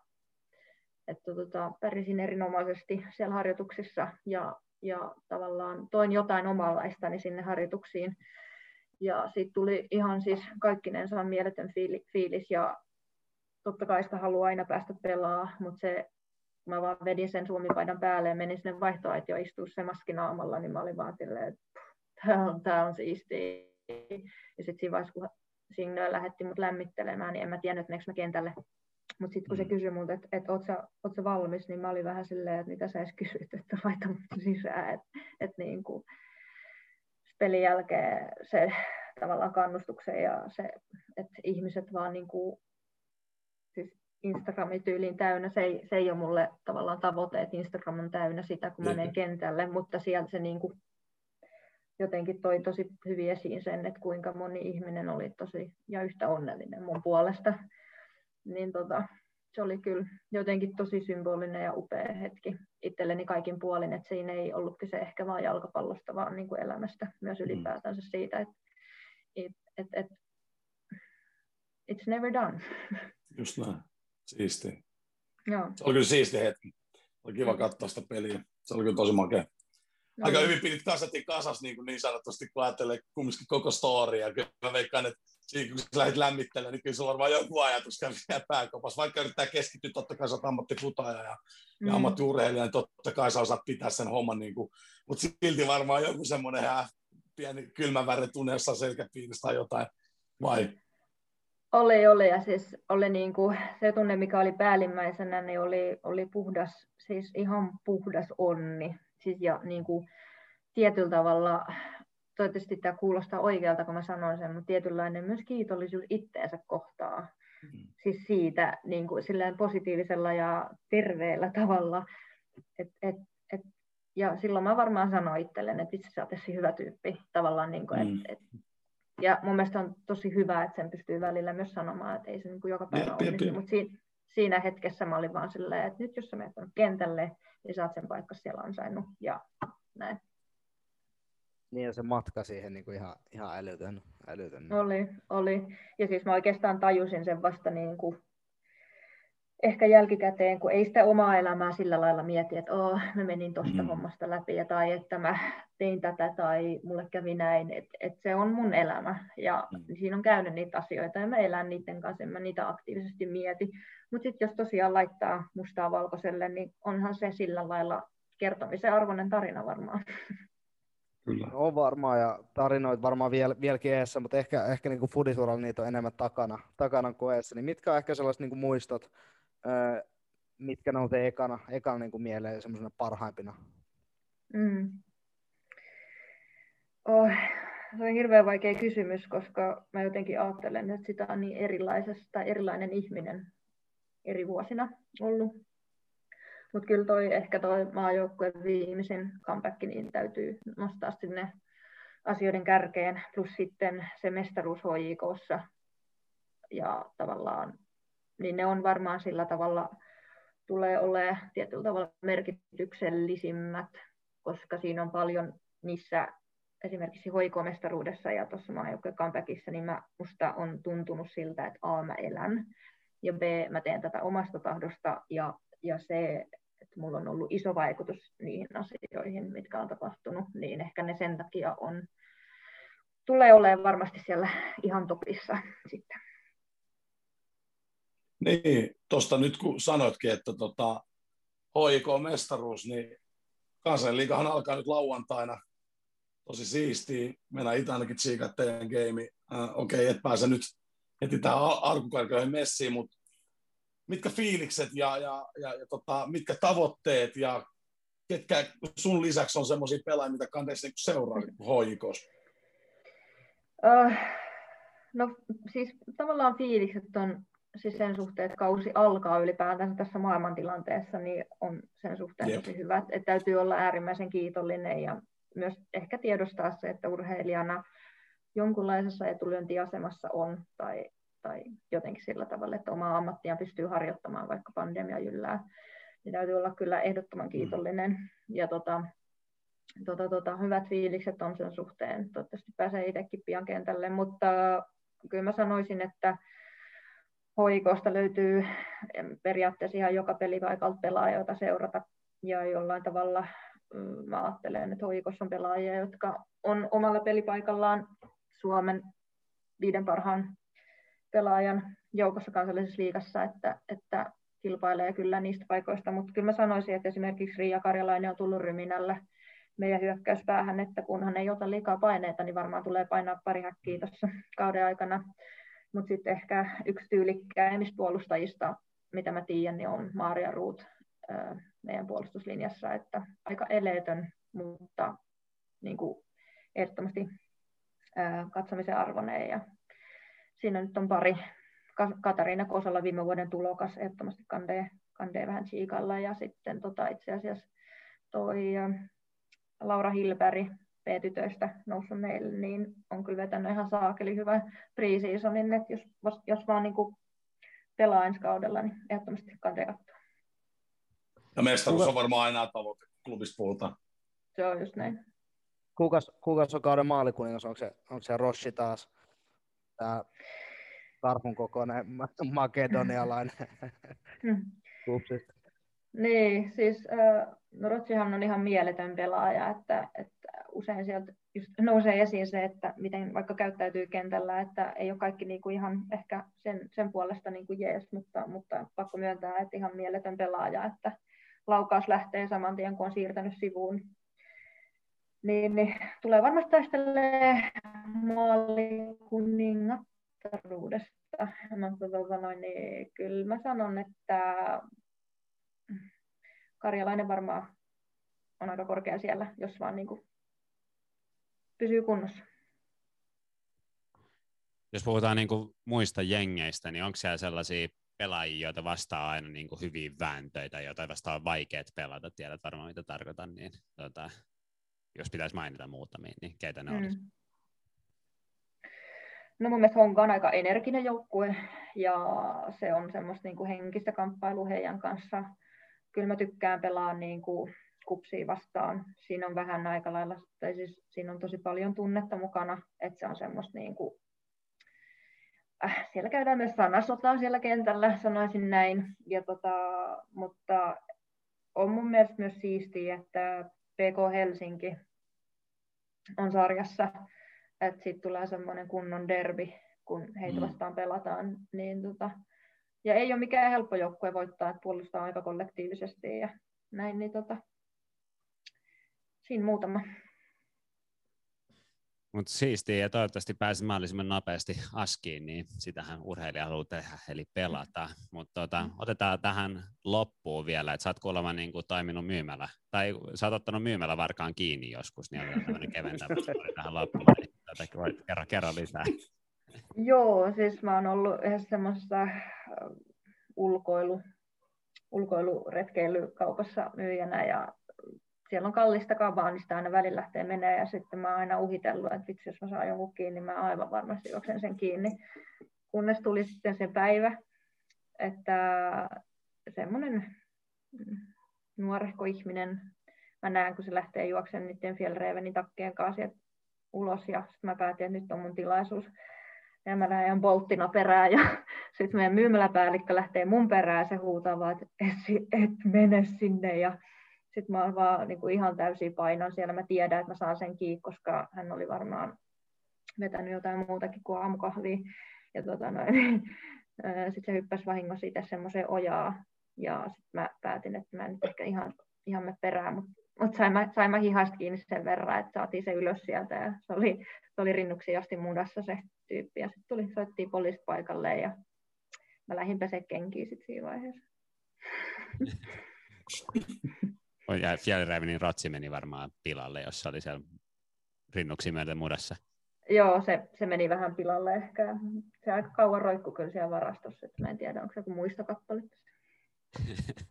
että tota, pärjäsin erinomaisesti siellä harjoituksissa ja, ja tavallaan toin jotain omanlaistani sinne harjoituksiin ja siitä tuli ihan siis kaikkinensa mieletön fiilis ja totta kai sitä haluaa aina päästä pelaa, mutta se, mä vaan vedin sen suomipaidan päälle ja menin sinne vaihtoaitioon istua se maskinaamalla, niin mä olin vaan silleen, että tämä on, tää on siistiä. Ja sitten siinä vaiheessa, kun Signal lähetti mut lämmittelemään, niin en mä tiennyt, että mä kentälle. Mutta sitten kun se mm. kysyi multa, että et, oot, sä, oot sä valmis, niin mä olin vähän silleen, että mitä sä edes kysyt, että laita mut sisään. Että et niin kuin, pelin jälkeen se tavallaan kannustuksen ja se, että ihmiset vaan niin kuin, siis Instagramin tyyliin täynnä, se ei, se ei ole mulle tavallaan tavoite, että Instagram on täynnä sitä, kun mä menen kentälle, mutta sieltä se niin kuin, jotenkin toi tosi hyvin esiin sen, että kuinka moni ihminen oli tosi ja yhtä onnellinen mun puolesta. Niin tota, se oli kyllä jotenkin tosi symbolinen ja upea hetki itselleni kaikin puolin, että siinä ei ollut kyse ehkä vain jalkapallosta, vaan niin kuin elämästä myös mm. ylipäätänsä siitä, että et, et, et, it's never done. Just näin. Siisti. Joo. Se oli kyllä siisti hetki. Oli kiva katsoa sitä peliä. Se oli kyllä tosi makea. No. Aika hyvin pidit kasetin kasas niin, kuin niin sanotusti, kun ajattelee kumminkin koko storya. Kyllä mä veikkaan, että siinä kun sä lähdit lämmittelemään, niin kyllä sulla on varmaan joku ajatus kävi pääkopassa. Vaikka yrittää keskittyä, totta kai sä oot ammattifutaja ja, mm. ja ammattiurheilija, niin totta kai sä osaat pitää sen homman. Niin kuin, mutta silti varmaan joku semmoinen pieni kylmän väre tunne jossain selkäpiinistä tai jotain, vai? Oli, oli, ja siis oli niin kuin, se tunne, mikä oli päällimmäisenä, niin oli, oli puhdas, siis ihan puhdas onni. Siis ja niin kuin, tietyllä tavalla toivottavasti tämä kuulostaa oikealta, kun mä sanoin sen, mutta tietynlainen myös kiitollisuus itteensä kohtaa. Mm. Siis siitä niin kuin, positiivisella ja terveellä tavalla. Et, et, et, ja silloin mä varmaan sanoin itselleni, että itse asiassa hyvä tyyppi. Tavallaan, niin kuin, mm. et, et, ja mun mielestä on tosi hyvä, että sen pystyy välillä myös sanomaan, että ei se niin kuin joka päivä ole. Mutta siinä, siinä hetkessä mä olin vaan silleen, että nyt jos sä menet kentälle, niin saat sen paikka siellä ansainnut. Ja näin. Niin ja se matka siihen niin kuin ihan, ihan älytön, älytön. Oli, oli. Ja siis mä oikeastaan tajusin sen vasta niin kuin ehkä jälkikäteen, kun ei sitä omaa elämää sillä lailla mieti, että oh, mä menin tuosta mm. hommasta läpi ja, tai että mä tein tätä tai mulle kävi näin, että et se on mun elämä ja mm. siinä on käynyt niitä asioita ja mä elän niiden kanssa, mä niitä aktiivisesti mieti. Mutta sitten jos tosiaan laittaa mustaa valkoiselle, niin onhan se sillä lailla kertomisen arvoinen tarina varmaan. Kyllä. On varmaan ja tarinoit varmaan viel, vieläkin eessä, mutta ehkä, ehkä niin kuin niitä on enemmän takana, takana kuin eessä. Niin mitkä on ehkä sellaiset niin kuin muistot, öö, mitkä nousee ekana, ekana niin kuin mieleen semmoisena parhaimpina? Mm. Oh, se on hirveän vaikea kysymys, koska mä jotenkin ajattelen, että sitä on niin erilaisesta, erilainen ihminen eri vuosina ollut. Mutta kyllä toi ehkä toi maajoukkueen viimeisin comeback, niin täytyy nostaa sinne asioiden kärkeen, plus sitten se mestaruus HJKssa. Ja tavallaan, niin ne on varmaan sillä tavalla, tulee olemaan tietyllä tavalla merkityksellisimmät, koska siinä on paljon niissä esimerkiksi hoikomestaruudessa ja tuossa maajoukkueen comebackissa, niin mä, musta on tuntunut siltä, että A, mä elän, ja B, mä teen tätä omasta tahdosta, ja, ja C, että mulla on ollut iso vaikutus niihin asioihin, mitkä on tapahtunut, niin ehkä ne sen takia on, tulee olemaan varmasti siellä ihan topissa sitten. Niin, tuosta nyt kun sanoitkin, että tota, HIK-mestaruus, niin kansanliikahan alkaa nyt lauantaina. Tosi siistiä. Mennään itse ainakin tsiikaa teidän game. Äh, Okei, okay, et pääse nyt heti tähän arkukarkoihin messiin, mutta mitkä fiilikset ja, ja, ja, ja tota, mitkä tavoitteet ja ketkä sun lisäksi on semmoisia pelaajia, mitä kannattaisi niinku seuraa HJKs? Uh, äh, no siis tavallaan fiilikset on siis sen suhteen, että kausi alkaa ylipäätään tässä maailmantilanteessa, niin on sen suhteen Jep. tosi hyvä. Että täytyy olla äärimmäisen kiitollinen ja myös ehkä tiedostaa se, että urheilijana jonkunlaisessa etulyöntiasemassa on tai, tai jotenkin sillä tavalla, että omaa ammattia pystyy harjoittamaan, vaikka pandemia jyllää, niin täytyy olla kyllä ehdottoman mm. kiitollinen. Ja tota, tota, tota, hyvät fiilikset on sen suhteen. Toivottavasti pääsee itsekin pian kentälle, mutta kyllä mä sanoisin, että hoikosta löytyy periaatteessa ihan joka pelipaikalta pelaajoita seurata ja jollain tavalla mm, mä ajattelen, että hoikossa on pelaajia, jotka on omalla pelipaikallaan Suomen viiden parhaan pelaajan joukossa kansallisessa liigassa, että, että kilpailee kyllä niistä paikoista, mutta kyllä mä sanoisin, että esimerkiksi Riia Karjalainen on tullut ryminällä meidän hyökkäyspäähän, että kunhan ei ota liikaa paineita, niin varmaan tulee painaa pari häkkiä tuossa kauden aikana. Mutta sitten ehkä yksi tyylikkäimmistä puolustajista, mitä mä tiedän, niin on Maaria Ruut meidän puolustuslinjassa, että aika eleetön, mutta niin kuin ehdottomasti katsomisen arvoinen. Ja siinä nyt on pari, Katariina Kosalla viime vuoden tulokas, ehdottomasti kandee, kandee vähän siikalla, ja sitten tota, itse asiassa toi Laura Hilberi B-tytöistä noussut meille, niin on kyllä vetänyt ihan saakeli hyvä pre-seasonin, että jos, jos vaan niin kuin pelaa ensi kaudella, niin ehdottomasti kannattaa katsoa. Ja mestaruus on varmaan aina tavoite, klubista puhutaan. Se on just näin. Kukas, kukas on kauden maalikuningas? Onko se, onko se Roshi taas? Tämä karhun kokoinen makedonialainen hmm. Niin, siis no Rotsihan on ihan mieletön pelaaja, että, että usein sieltä just nousee esiin se, että miten vaikka käyttäytyy kentällä, että ei ole kaikki niin kuin ihan ehkä sen, sen puolesta niin kuin jees, mutta, mutta pakko myöntää, että ihan mieletön pelaaja, että laukaus lähtee saman tien, kun on siirtänyt sivuun. Niin, niin tulee varmasti taistelee maalikuningattaruudesta. Mutta tuota noin, niin kyllä mä sanon, että karjalainen varmaan on aika korkea siellä, jos vaan niin kuin pysyy kunnossa. Jos puhutaan niin kuin muista jengeistä, niin onko siellä sellaisia pelaajia, joita vastaa aina niin kuin hyviä vääntöitä, joita vastaan on vaikeat pelata, tiedät varmaan mitä tarkoitan, niin tota, jos pitäisi mainita muutamia, niin keitä ne mm. olisi? No mun mielestä Honka on aika energinen joukkue ja se on semmoista niin kuin henkistä kamppailua heidän kanssa. Kyllä mä tykkään pelaa niin kuin kupsia vastaan. Siinä on vähän aika lailla, tai siis siinä on tosi paljon tunnetta mukana, että se on semmoista niin kuin, äh, siellä käydään myös sanasotaa siellä kentällä, sanoisin näin. Ja tota, mutta on mun mielestä myös siistiä, että PK Helsinki on sarjassa, että siitä tulee semmoinen kunnon derbi, kun heitä mm. vastaan pelataan. Niin tota, ja ei ole mikään helppo joukkue voittaa, että puolustaa aika kollektiivisesti ja näin, niin tota, siinä muutama. Mutta siistiä ja toivottavasti pääsi mahdollisimman nopeasti askiin, niin sitähän urheilija haluaa tehdä, eli pelata. Mutta tota, mm. otetaan tähän loppuun vielä, että sä oot kuulemma niin kuin toiminut myymällä, tai sä oot ottanut myymällä varkaan kiinni joskus, niin on tämmöinen keventävä tähän loppuun, niin tota, voit kerran, kerran lisää. Joo, siis mä oon ollut yhdessä semmoisessa äh, ulkoilu, ulkoiluretkeilykaupassa myyjänä ja siellä on kallista kavaa, niin sitä aina välillä lähtee menee ja sitten mä aina uhitellut, että vitsi, jos mä saan jonkun kiinni, niin mä aivan varmasti juoksen sen kiinni. Kunnes tuli sitten se päivä, että semmoinen nuorehko ihminen, mä näen, kun se lähtee juoksen niiden Fjellrevenin takkien kanssa ulos ja sitten mä päätin, että nyt on mun tilaisuus. Ja mä lähden bolttina perään ja sitten meidän myymäläpäällikkö lähtee mun perään ja se huutaa vaan, että et, et mene sinne. Ja sitten mä vaan niin kuin ihan täysin painon siellä. Mä tiedän, että mä saan sen kiinni, koska hän oli varmaan vetänyt jotain muutakin kuin aamukahvia. Ja tota noin, sitten se hyppäsi vahingossa itse semmoiseen ojaa. Ja sitten mä päätin, että mä en nyt ehkä ihan, ihan me perään, mutta mut sain, mä, sain mä hihasta kiinni sen verran, että saatiin se ylös sieltä. Ja se oli, se oli rinnuksi asti mudassa se tyyppi. Ja sitten tuli, soittiin poliisit paikalle ja mä lähdin pesee kenkiä sitten siinä vaiheessa. Ja Fjällrävenin ratsi meni varmaan pilalle, jos se oli siellä rinnuksi myöten mudassa. Joo, se, se meni vähän pilalle ehkä. Se aika kauan roikku kyllä siellä varastossa, että mä en tiedä, onko se joku muistokappale.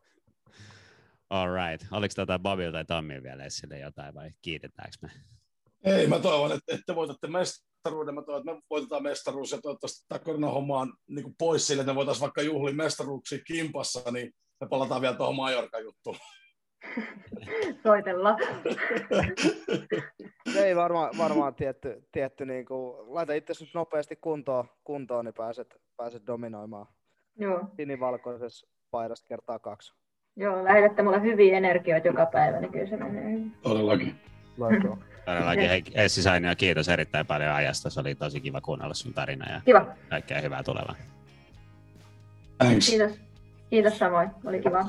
All right. Oliko tota Bobil tai Tommi vielä esille jotain vai kiitetäänkö me? Ei, mä toivon, että, että voitatte mestaruuden. Mä toivon, että me voitetaan mestaruus ja toivottavasti tämä koronahomma on niin pois sille, että me voitaisiin vaikka juhli mestaruuksia kimpassa, niin me palataan vielä tuohon Majorkan Soitella. Ei varmaan, varmaan tietty, tietty niin kuin, laita itse nyt nopeasti kuntoon, kuntoon niin pääset, pääset dominoimaan. Joo. Sinivalkoisessa paidasta kertaa kaksi. Joo, lähetätte mulle hyviä energioita joka päivä, niin kyllä se menee. Todellakin. Laitoa. Todellakin He- Essi Sainio, kiitos erittäin paljon ajasta. Se oli tosi kiva kuunnella sun tarina ja Kiva. kaikkea hyvää tulevaa. Thanks. Kiitos. Kiitos samoin. Oli kiva.